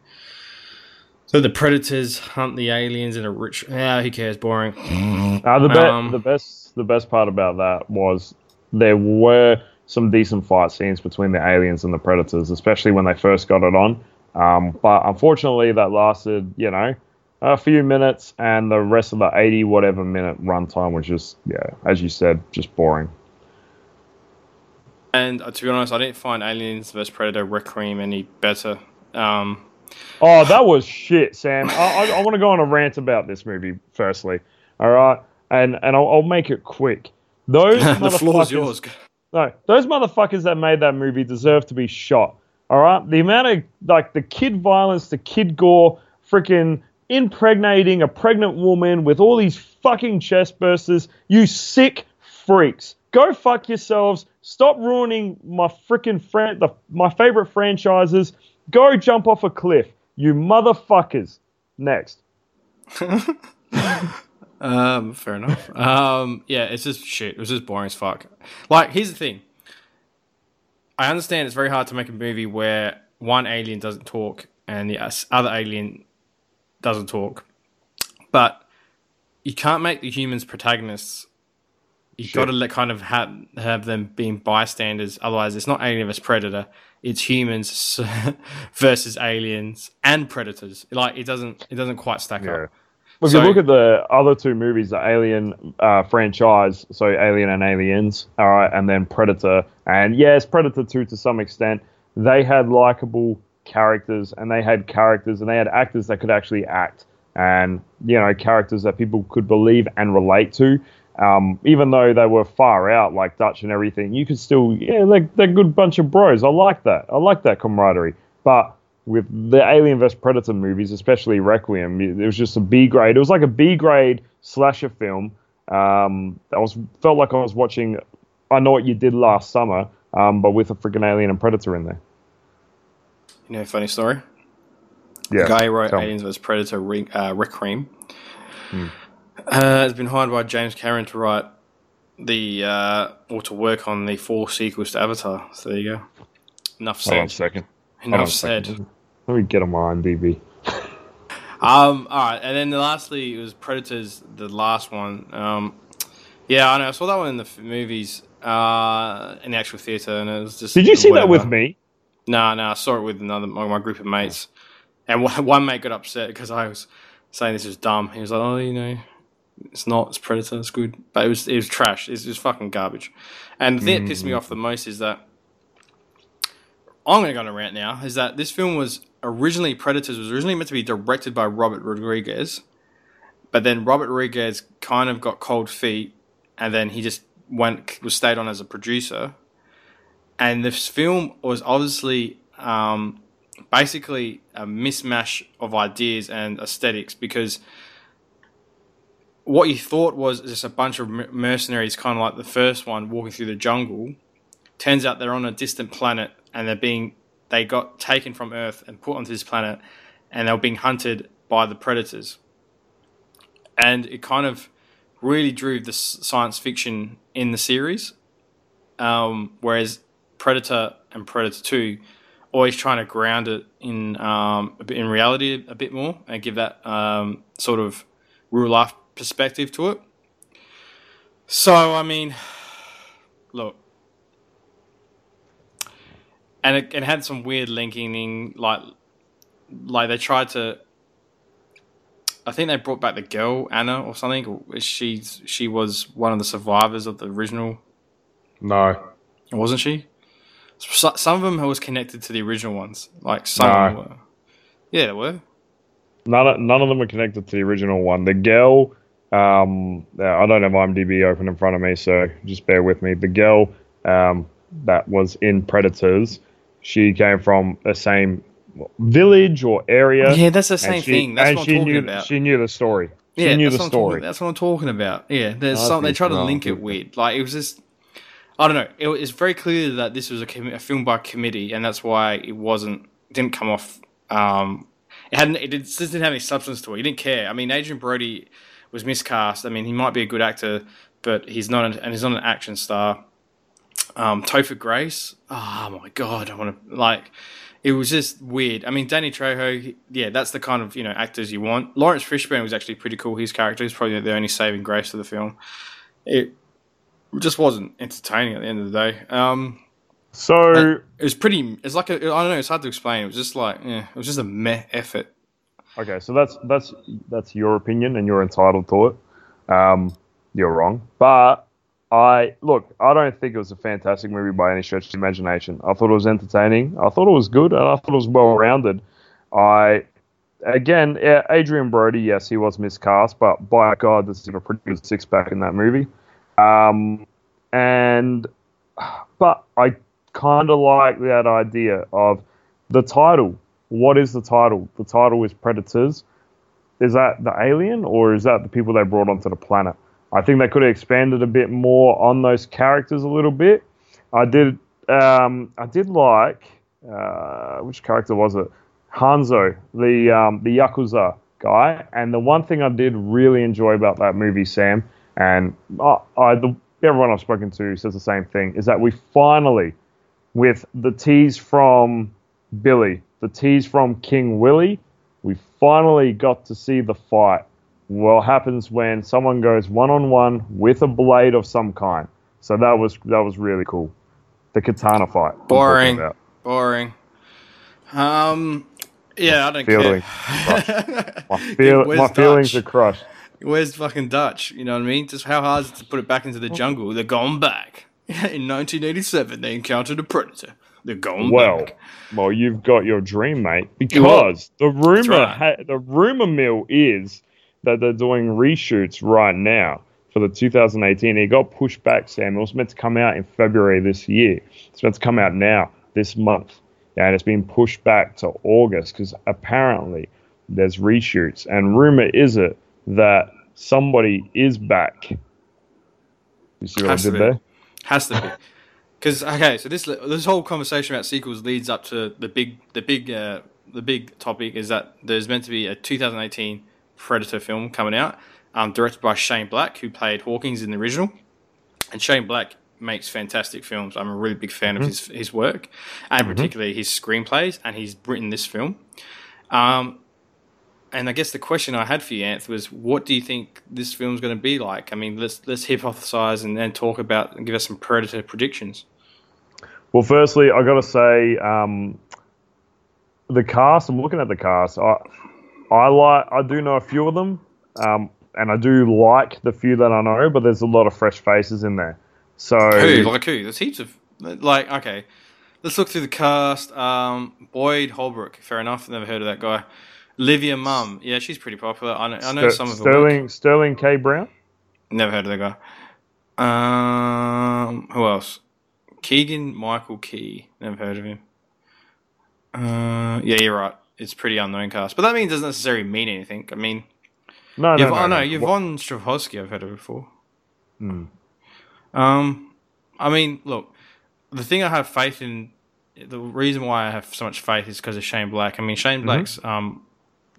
So the predators hunt the aliens in a rich. Yeah, who cares? Boring. Uh, the, be- Um, the best the best part about that was there were some decent fight scenes between the aliens and the predators, especially when they first got it on. Um, but unfortunately, that lasted you know a few minutes, and the rest of the eighty whatever minute runtime was just yeah, as you said, just boring. And uh, to be honest, I didn't find Aliens vs Predator Requiem any better. Um, Oh, that was shit, Sam. I, I, I want to go on a rant about this movie. Firstly, all right, and and I'll, I'll make it quick. Those *laughs* the floor's yours. No, those motherfuckers that made that movie deserve to be shot. All right, the amount of like the kid violence, the kid gore, freaking impregnating a pregnant woman with all these fucking chest bursters. You sick freaks, go fuck yourselves. Stop ruining my freaking fran- the my favorite franchises. Go jump off a cliff, you motherfuckers. Next. *laughs* Um, fair enough. Um, yeah, it's just shit. It was just boring as fuck. Like, here's the thing. I understand it's very hard to make a movie where one alien doesn't talk and the other alien doesn't talk, but you can't make the humans protagonists You've got to let kind of have have them being bystanders. Otherwise, it's not Alien vs Predator. It's humans *laughs* versus aliens and predators. Like it doesn't it doesn't quite stack Yeah. up. Well, if So- you look at the other two movies, the Alien uh, franchise, so Alien and Aliens, all right, and then Predator, and yes, Predator 2 to some extent, they had likable characters and they had characters and they had actors that could actually act and, you know, characters that people could believe and relate to. Um, even though they were far out, like Dutch and everything, you could still, yeah, like they're a good bunch of bros. I like that. I like that camaraderie. But with the Alien vs Predator movies, especially Requiem, it was just a B grade. It was like a B grade slasher film. Um, I was felt like I was watching. I know what you did last summer, um, but with a freaking Alien and Predator in there. You know, funny story. Yeah, The guy who wrote. Aliens vs Predator, Rick, uh, Requiem, Hmm. uh, has been hired by James Cameron to write the uh, or to work on the four sequels to Avatar. So there you go. Enough Hold on a said. second. Hold on Enough a said. second. Let me get on my IMDb. Um, all right, and then the lastly it was Predators, the last one. Um, yeah, I know. I saw that one in the f- movies, uh, in the actual theater, and it was just. Did you see that with me? No, no, I saw it with another my, my group of mates, and one, *laughs* one mate got upset because I was saying this was dumb. He was like, "Oh, you know, it's not. It's Predator. It's good, but it was it was trash. It's just fucking garbage." And the thing that pissed me mm. off the most is that I'm going to go on a rant now. Is that this film was originally Predators was originally meant to be directed by Robert Rodriguez, but then Robert Rodriguez kind of got cold feet, and then he just went was stayed on as a producer and this film was obviously um, basically a mismatch of ideas and aesthetics because what you thought was just a bunch of mercenaries, kind of like the first one, walking through the jungle. Turns out they're on a distant planet and they're being they got taken from Earth and put onto this planet, and they were being hunted by the predators. And it kind of really drew the science fiction in the series, um, whereas Predator and Predator Two always trying to ground it in um, a bit in reality a bit more and give that um, sort of real life perspective to it. So I mean, look, and it, it had some weird linking, like like they tried to. I think they brought back the girl Anna or something. She she was one of the survivors of the original No. wasn't she? So, some of them was connected to the original ones. Like some No. of them were. Yeah, they were. None of, none of them were connected to the original one. The girl, um, I don't have IMDb open in front of me, so just bear with me. The girl um, that was in Predators, she came from the same village or area. Yeah, that's the same she- thing. That's and what I'm she talking knew, about. She knew the story. She yeah, knew that's the what I'm talking- story. that's what I'm talking about. Yeah, there's I some. They think- try to no, link it weird. Like it was just. I don't know. It was very clear that this was a, commi- a film by committee, and that's why it wasn't didn't come off. Um, it hadn't. It did, just didn't have any substance to it. He didn't care. I mean, Adrien Brody was miscast. I mean, he might be a good actor, but he's not, an, and he's not an action star. Um, Topher Grace. Oh my god, I want to like. It was just weird. I mean, Danny Trejo. he- Yeah, that's the kind of you know actors you want. Laurence Fishburne was actually pretty cool. His character is probably the only saving grace of the film. It just wasn't entertaining at the end of the day. Um, So, it was pretty. It's like a, I don't know. It's hard to explain. It was just like yeah. It was just a meh effort. okay, so that's that's that's your opinion, and you're entitled to it. Um, you're wrong, but I look. I don't think it was a fantastic movie by any stretch of the imagination. I thought it was entertaining. I thought it was good, and I thought it was well rounded. I again, Adrien Brody, yes, he was miscast, but by God, this is a pretty good six pack in that movie. Um, and but I kind of like that idea of the title. What is the title? The title is Predators. Is that the alien or is that the people they brought onto the planet? I think they could have expanded a bit more on those characters a little bit. I did. Um, I did like uh, which character was it? Hanzo, the um, the yakuza guy. And the one thing I did really enjoy about that movie, Sam, and I, I the, everyone I've spoken to says the same thing, is that we finally, with the tease from Billy, the tease from King Willie, we finally got to see the fight Well, happens when someone goes one on one with a blade of some kind. So that was that was really cool. The katana fight. Boring. Boring. Um, yeah, I don't Feeling care. *laughs* My, feel, my feelings Dutch? are crushed. Where's fucking Dutch? You know what I mean? Just how hard is it to put it back into the jungle? They're gone back. *laughs* In 1987, they encountered a predator. They're gone Well, back. well, you've got your dream, mate. Because the rumor, right. ha- the rumor mill is that they're doing reshoots right now for the 2018. It got pushed back, Sam. It was meant to come out in February this year. It's meant to come out now this month, and it's been pushed back to August because apparently there's reshoots. And rumor is it that somebody is back. You see what Has I to did be. there? Has to be. *laughs* Because okay, so this this whole conversation about sequels leads up to the big the big uh, the big topic is that there's meant to be a 2018 Predator film coming out, um, directed by Shane Black, who played Hawkins in the original, and Shane Black makes fantastic films. I'm a really big fan of his his work, and particularly his screenplays, and he's written this film. Um, and I guess the question I had for you, Anth, was what do you think this film's going to be like? I mean, let's let's hypothesize and then talk about and give us some Predator predictions. Well, firstly, I got to say, um, the cast. I'm looking at the cast. I, I like. I do know a few of them, um, and I do like the few that I know. But there's a lot of fresh faces in there. So Who like who? There's heaps of like okay. Let's look through the cast. Um, Boyd Holbrook, fair enough. Never heard of that guy. Olivia Munn, yeah, she's pretty popular. I know, I know Ster- some of her work. Sterling Sterling K Brown. Never heard of that guy. Um, who else? Keegan Michael Key. Never heard of him. Uh, yeah, you're right. It's pretty unknown cast, but that means doesn't necessarily mean anything. I mean, No, no, Yv- no, oh no, no. Yvonne Strahovski. I've heard of before. Hmm. Um, I mean, look, the thing I have faith in, the reason why I have so much faith is because of Shane Black. I mean, Mm-hmm. Shane Black's um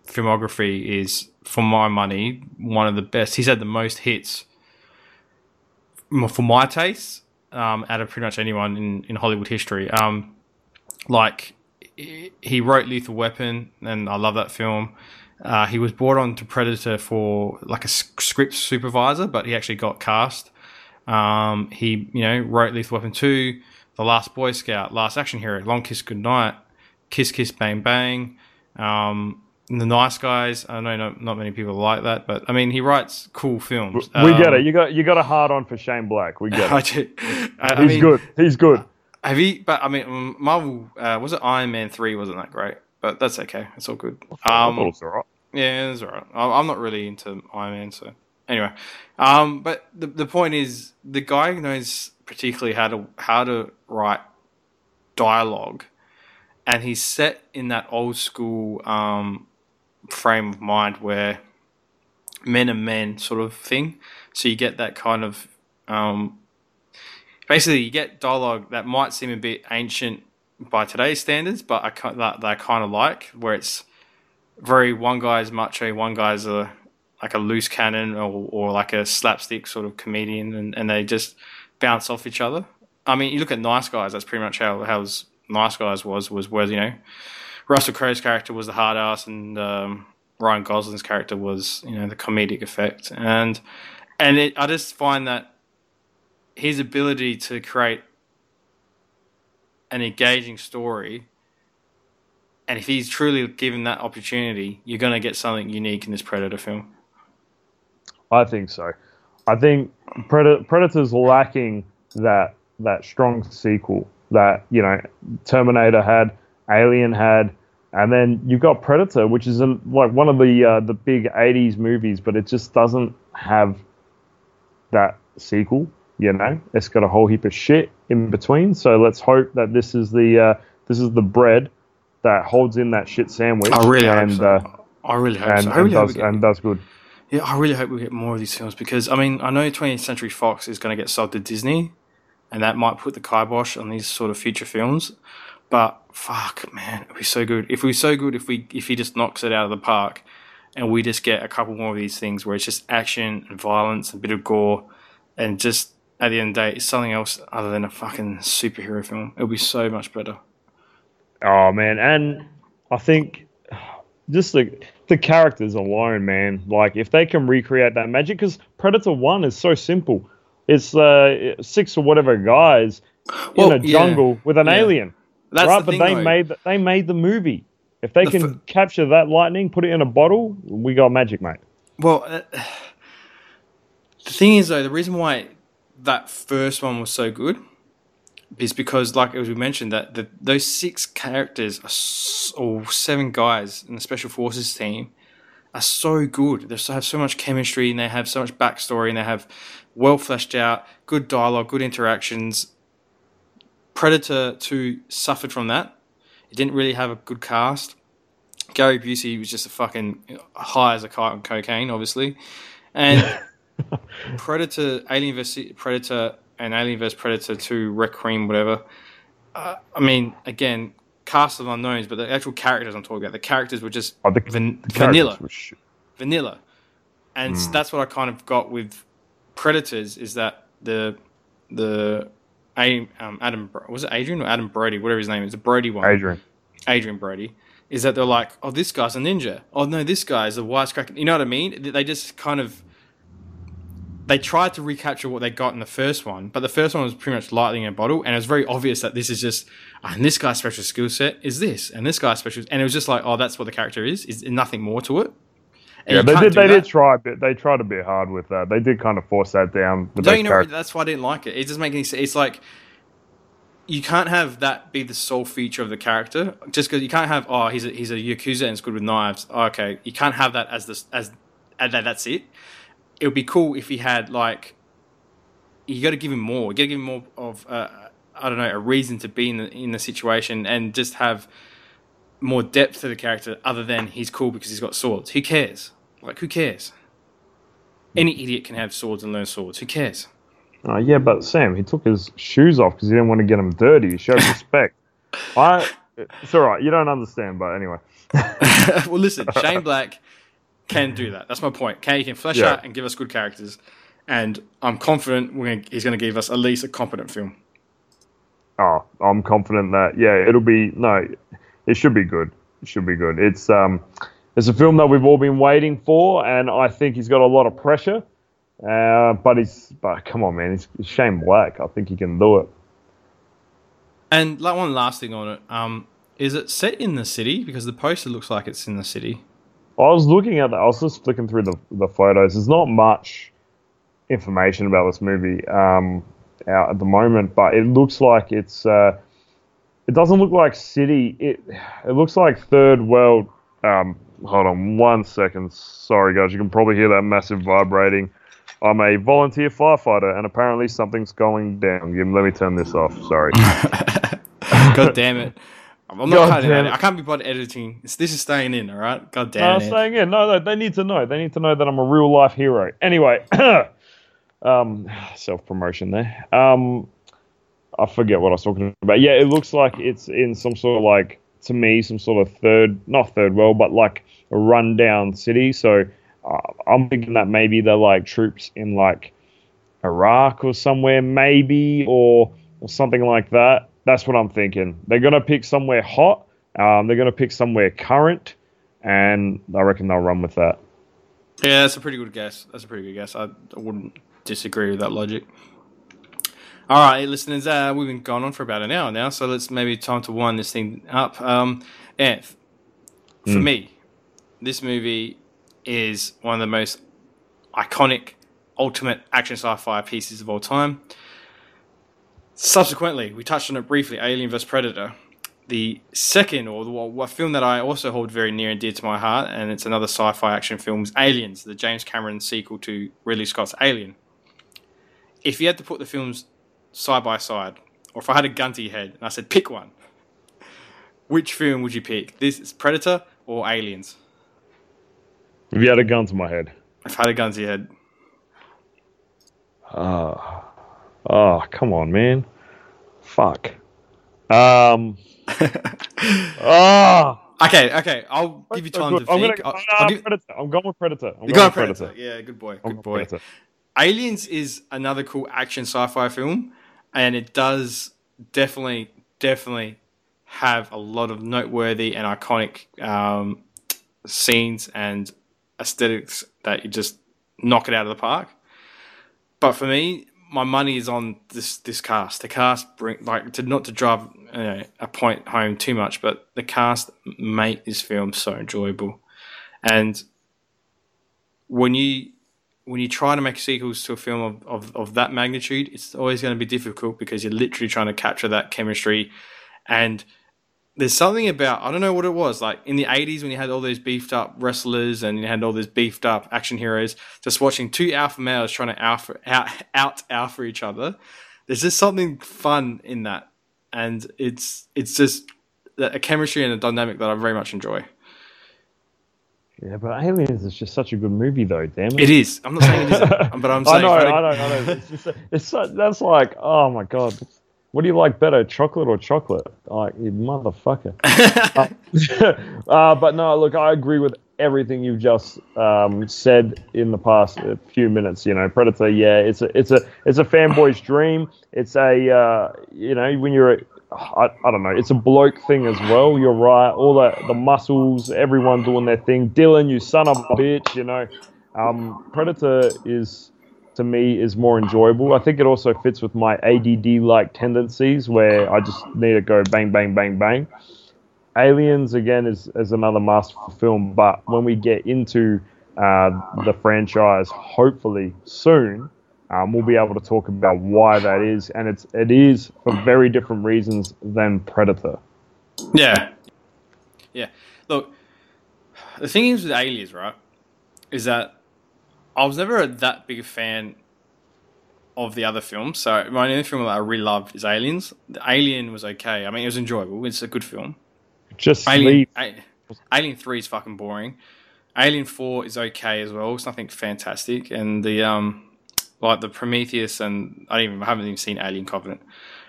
filmography is, for my money, one of the best. He's had the most hits, for my taste, um, out of pretty much anyone in in Hollywood history. Um, like he- wrote Lethal Weapon, and I love that film. Uh, he was brought on to Predator for like a script supervisor, but he actually got cast. Um, he, you know, wrote Lethal Weapon 2, The Last Boy Scout, Last Action Hero, Long Kiss Goodnight, Kiss Kiss Bang Bang, um, The Nice Guys. I know not, not many people like that, but I mean, he writes cool films. We get Um, it. You got you got a hard on for Shane Black. We get *laughs* it. I, I He's mean, good. He's good. Have you? But I mean, um, Marvel uh, was it Iron Man three? Wasn't that great? But that's okay. It's all good. Um, all right. yeah, it's alright. I- I'm not really into Iron Man, so anyway. Um, but the the point is, the guy knows particularly how to how to write dialogue, and he's set in that old school um, frame of mind where men are men sort of thing. So you get that kind of um, basically you get dialogue that might seem a bit ancient by today's standards, but I that, I kind of like where it's very one guy's macho, one guy's a like a loose cannon or, or like a slapstick sort of comedian, and, and they just bounce off each other. I mean, you look at Nice Guys. That's pretty much how how Nice Guys was was where you know Russell Crowe's character was the hard ass, and um, Ryan Gosling's character was you know the comedic effect, and and it, I just find that his ability to create an engaging story and if he's truly given that opportunity, you're going to get something unique in this Predator film. I think so. I think Pred- Predator's lacking that that strong sequel that you know Terminator had, Alien had, and then you've got Predator, which is an, like one of the uh, the big '80s movies, but it just doesn't have that sequel. You know, it's got a whole heap of shit in between. So let's hope that this is the uh, this is the bread that holds in that shit sandwich. I really hope so. Uh, I really hope and, so. I and really hope does get, and does good. yeah, I really hope we get more of these films because I mean I know 20th Century Fox is going to get sold to Disney, and that might put the kibosh on these sort of future films. But fuck, man, it'd be so good if we're so good if we if he just knocks it out of the park, and we just get a couple more of these things where it's just action and violence, a bit of gore, and just at the end of the day, it's something else other than a fucking superhero film. It'll be so much better. Oh man, and I think just the the characters alone, man. Like if they can recreate that magic, because Predator One is so simple. It's uh, six or whatever guys Well, in a yeah. jungle with an Yeah. alien, That's right? the but thing, they though. made the, they made the movie. If they The can f- capture that lightning, put it in a bottle, we got magic, mate. Well, uh, *sighs* the thing is, though, the reason why that first one was so good is because, like as we mentioned, that the, those six characters are s- or seven guys in the special forces team are so good. They have so much chemistry and they have so much backstory and they have well fleshed out, good dialogue, good interactions. Predator Two suffered from that. It didn't really have a good cast. Gary Busey was just a fucking high as a kite on cocaine, obviously, and *laughs* Predator, Alien vs Predator, and Alien vs Predator Two, Requiem, whatever. Uh, I mean, again, cast of unknowns, but the actual characters I'm talking about, the characters were just Oh, the, van- the characters vanilla, were vanilla, and Hmm. that's what I kind of got with Predators is that the the A- um, Adam was it Adrien or Adam Brody, whatever his name is, the Brody one. Adrien. Adrien Brody, is that they're like, oh, this guy's a ninja. Oh no, this guy's a wisecracker. You know what I mean? They just kind of they tried to recapture what they got in the first one, but the first one was pretty much lightning in a bottle, and it was very obvious that this is just, "Ah, and this guy's special skill set is this, and this guy's special, and it was just like, oh, that's what the character is, is nothing more to it. And Yeah, they did. They that. did try a bit. They tried a bit hard with that. They did kind of force that down. The Don't you know? character. That's why I didn't like it. It doesn't make any sense. It's like you can't have that be the sole feature of the character. Just because you can't have oh he's a, he's a yakuza and it's good with knives. Oh, okay, you can't have that as this as, as that. That's it. It would be cool if he had like you got to give him more. You got to give him more of uh, I don't know a reason to be in the in the situation and just have more depth to the character other than he's cool because he's got swords. Who cares? Like who cares? Any idiot can have swords and learn swords. Who cares? Oh, yeah, but Sam, he took his shoes off because he didn't want to get them dirty. He showed *laughs* respect. I. It's all right. You don't understand, but anyway. *laughs* well, listen, *laughs* Shane Black can do that. That's my point. Okay, he can flesh Yeah. out and give us good characters, and I'm confident we're gonna, he's going to give us at least a competent film. Oh, I'm confident that yeah, it'll be no, it should be good. It should be good. It's um, it's a film that we've all been waiting for, and I think he's got a lot of pressure. Uh, but he's but come on, man, he's Shane Black. I think he can do it. And like one last thing on it, um, is it set in the city? Because the poster looks like it's in the city. I was looking at that. I was just flicking through the the photos. There's not much information about this movie um, out at the moment, but it looks like it's. Uh, it doesn't look like city. It it looks like third world. Um, hold on one second. Sorry, guys. You can probably hear that massive vibrating. I'm a volunteer firefighter, and apparently something's going down. Let me turn this off. Sorry. *laughs* God damn it! I'm not God cutting it. it. I can't be bothered editing. This, this is staying in. All right. God No, damn I'm it. staying in. No, no, they need to know. They need to know that I'm a real life hero. Anyway, *coughs* um, self promotion there. Um, I forget what I was talking about. Yeah, it looks like it's in some sort of like to me some sort of third, not third world, but like a rundown city. So uh, I'm thinking that maybe they're like troops in like Iraq or somewhere, maybe, or or something like that. That's what I'm thinking. They're gonna pick somewhere hot. Um, they're gonna pick somewhere current, and I reckon they'll run with that. Yeah, that's a pretty good guess. That's a pretty good guess. I, I wouldn't disagree with that logic. All right, listeners, uh, we've been going on for about an hour now, so let's maybe time to wind this thing up. Um, yeah, f- for Hmm. me, this movie is one of the most iconic, ultimate action sci-fi pieces of all time. Subsequently, we touched on it briefly, Alien vs Predator. The second, or the what film that I also hold very near and dear to my heart, and it's another sci-fi action film, is Aliens, the James Cameron sequel to Ridley Scott's Alien. If you had to put the films side by side, or if I had a gun to your head and I said pick one, which film would you pick? This is Predator or Aliens? If you had a gun to my head, If I had a gun to your head, oh, oh, come on, man, fuck. Um, oh, *laughs* okay, okay, I'll give you time to I'm think. give, Predator. I'm going with Predator. I'm you going go with Predator. Yeah, good boy, I'm good boy. Predator. Aliens is another cool action sci-fi film, and it does definitely, definitely have a lot of noteworthy and iconic um, scenes and aesthetics that you just knock it out of the park. But for me, my money is on this this cast. The cast bring like to not to drive you know, a point home too much, but the cast make this film so enjoyable. And when you when you try to make sequels to a film of, of, of that magnitude, it's always going to be difficult because you're literally trying to capture that chemistry. And there's something about I don't know what it was like in the 80s when you had all those beefed up wrestlers and you had all those beefed up action heroes just watching two alpha males trying to alpha out, out alpha each other. There's just something fun in that. And it's it's just a chemistry and a dynamic that I very much enjoy yeah, but Aliens is just such a good movie, though. Damn it! It is. I'm not saying it isn't, *laughs* but I'm saying I know, I know, I know. It's just, it's so, that's like, oh my god, what do you like better, chocolate or chocolate? Like, you motherfucker. uh, *laughs* uh, but no, look, I agree with everything you've just um, said in the past few minutes. You know, Predator, yeah, it's a, it's a, it's a fanboy's dream. It's a, uh, you know, when you're, a, I, I don't know, it's a bloke thing as well. You're right. All the the muscles, everyone doing their thing. Dillon, you son of a bitch. You know, um, Predator is to me is more enjoyable. I think it also fits with my ADD like tendencies where I just need to go bang, bang, bang, bang. Aliens, again, is, is another masterful film, but when we get into uh, the franchise, hopefully soon, um, we'll be able to talk about why that is, and it's it is for very different reasons than Predator. Yeah, yeah. Look, the thing is with Aliens, right, is that I was never that big a fan of the other films. So my only film that I really loved is Aliens. The Alien was okay. I mean, it was enjoyable. It's a good film. Just Alien, a- Alien Three is fucking boring. Alien Four is okay as well. It's nothing fantastic. And the um, like the Prometheus and I even I haven't even seen Alien Covenant.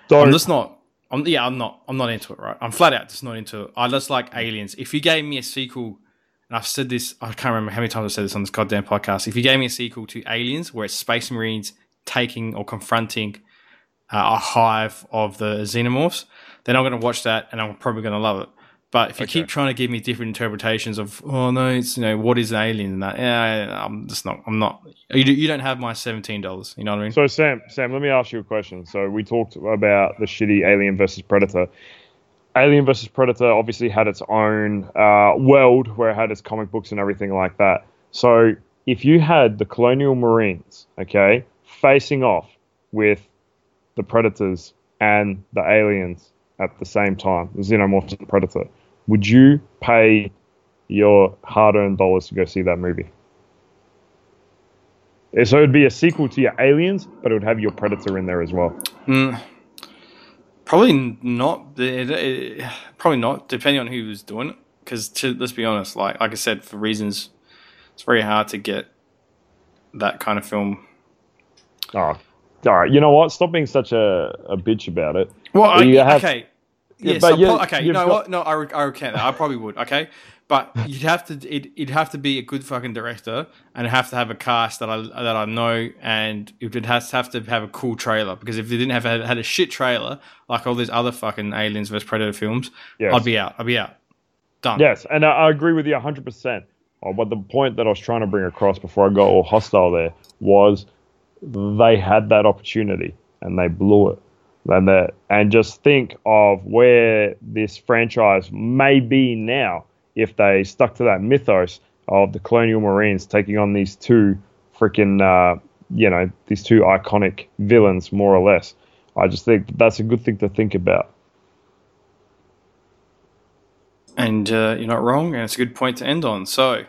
Don't. I'm just not. I'm yeah. I'm not. I'm not into it. Right. I'm flat out just not into it. I just like Aliens. If you gave me a sequel and I've said this, I can't remember how many times I've said this on this goddamn podcast. If you gave me a sequel to Aliens, where it's Space Marines taking or confronting uh, a hive of the xenomorphs, then I'm going to watch that and I'm probably going to love it. But if you okay. keep trying to give me different interpretations of, oh no, it's you know what is an alien and that, yeah, I'm just not. I'm not. You, you don't have my seventeen dollars. You know what I mean? So Sam, Sam, let me ask you a question. So we talked about the shitty Alien versus Predator. Alien versus Predator obviously had its own uh, world where it had its comic books and everything like that. So if you had the Colonial Marines, okay, facing off with the Predators and the aliens at the same time, the Xenomorphs and Predator, would you pay your hard-earned dollars to go see that movie? Eh, so it'd be a sequel to your Aliens, but it would have your Predator in there as well. Mm, Probably not. Eh, eh, probably not, depending on who was doing it. Because let's be honest, like like I said, for reasons, it's very hard to get that kind of film. Oh, all right. You know what? Stop being such a, a bitch about it. Well, I, have, okay. Yeah, so, okay. You know got, what? No, I, I recant that. I probably would. Okay, but you'd have to it, would have to be a good fucking director and have to have a cast that I that I know and it would have to have to have a cool trailer because if they didn't have had a shit trailer like all these other fucking aliens vs predator films yes. I'd be out I'd be out done yes and I, I agree with you 100% oh, but the point that I was trying to bring across before I got all hostile there was they had that opportunity and they blew it and that and just think of where this franchise may be now if they stuck to that mythos of the colonial marines taking on these two freaking uh, you know these two iconic villains more or less. I just think that that's a good thing to think about. And uh, you're not wrong and it's a good point to end on. So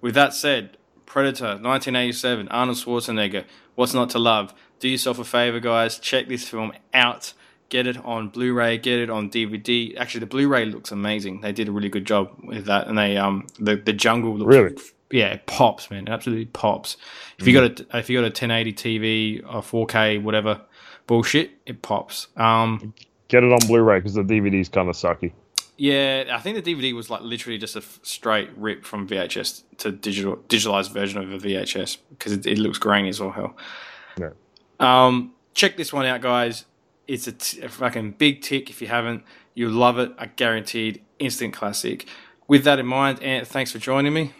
with that said predator 1987 arnold schwarzenegger what's not to love do yourself a favor guys check this film out get it on Blu-ray, get it on DVD. Actually, the Blu-ray looks amazing. They did a really good job with that, and they um the the jungle looks really yeah it pops man, it absolutely pops. If you got a if you got a 1080 TV or 4K whatever bullshit, it pops. Um, get it on Blu-ray because the DVD's kind of sucky. Yeah, I think the DVD was like literally just a straight rip from VHS to digital digitalized version of a VHS because it, it looks grainy as all hell. Yeah. Um, check this one out, guys. It's a, t- a fucking big tick. If you haven't, you'll love it. I guaranteed. Instant classic. with that in mind, Ant, thanks for joining me.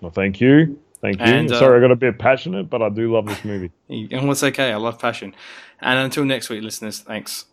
Well, thank you. Thank you. And, uh, Sorry, I got a bit passionate, but I do love this movie. *laughs* And what's okay? I love passion. And until next week, listeners, thanks.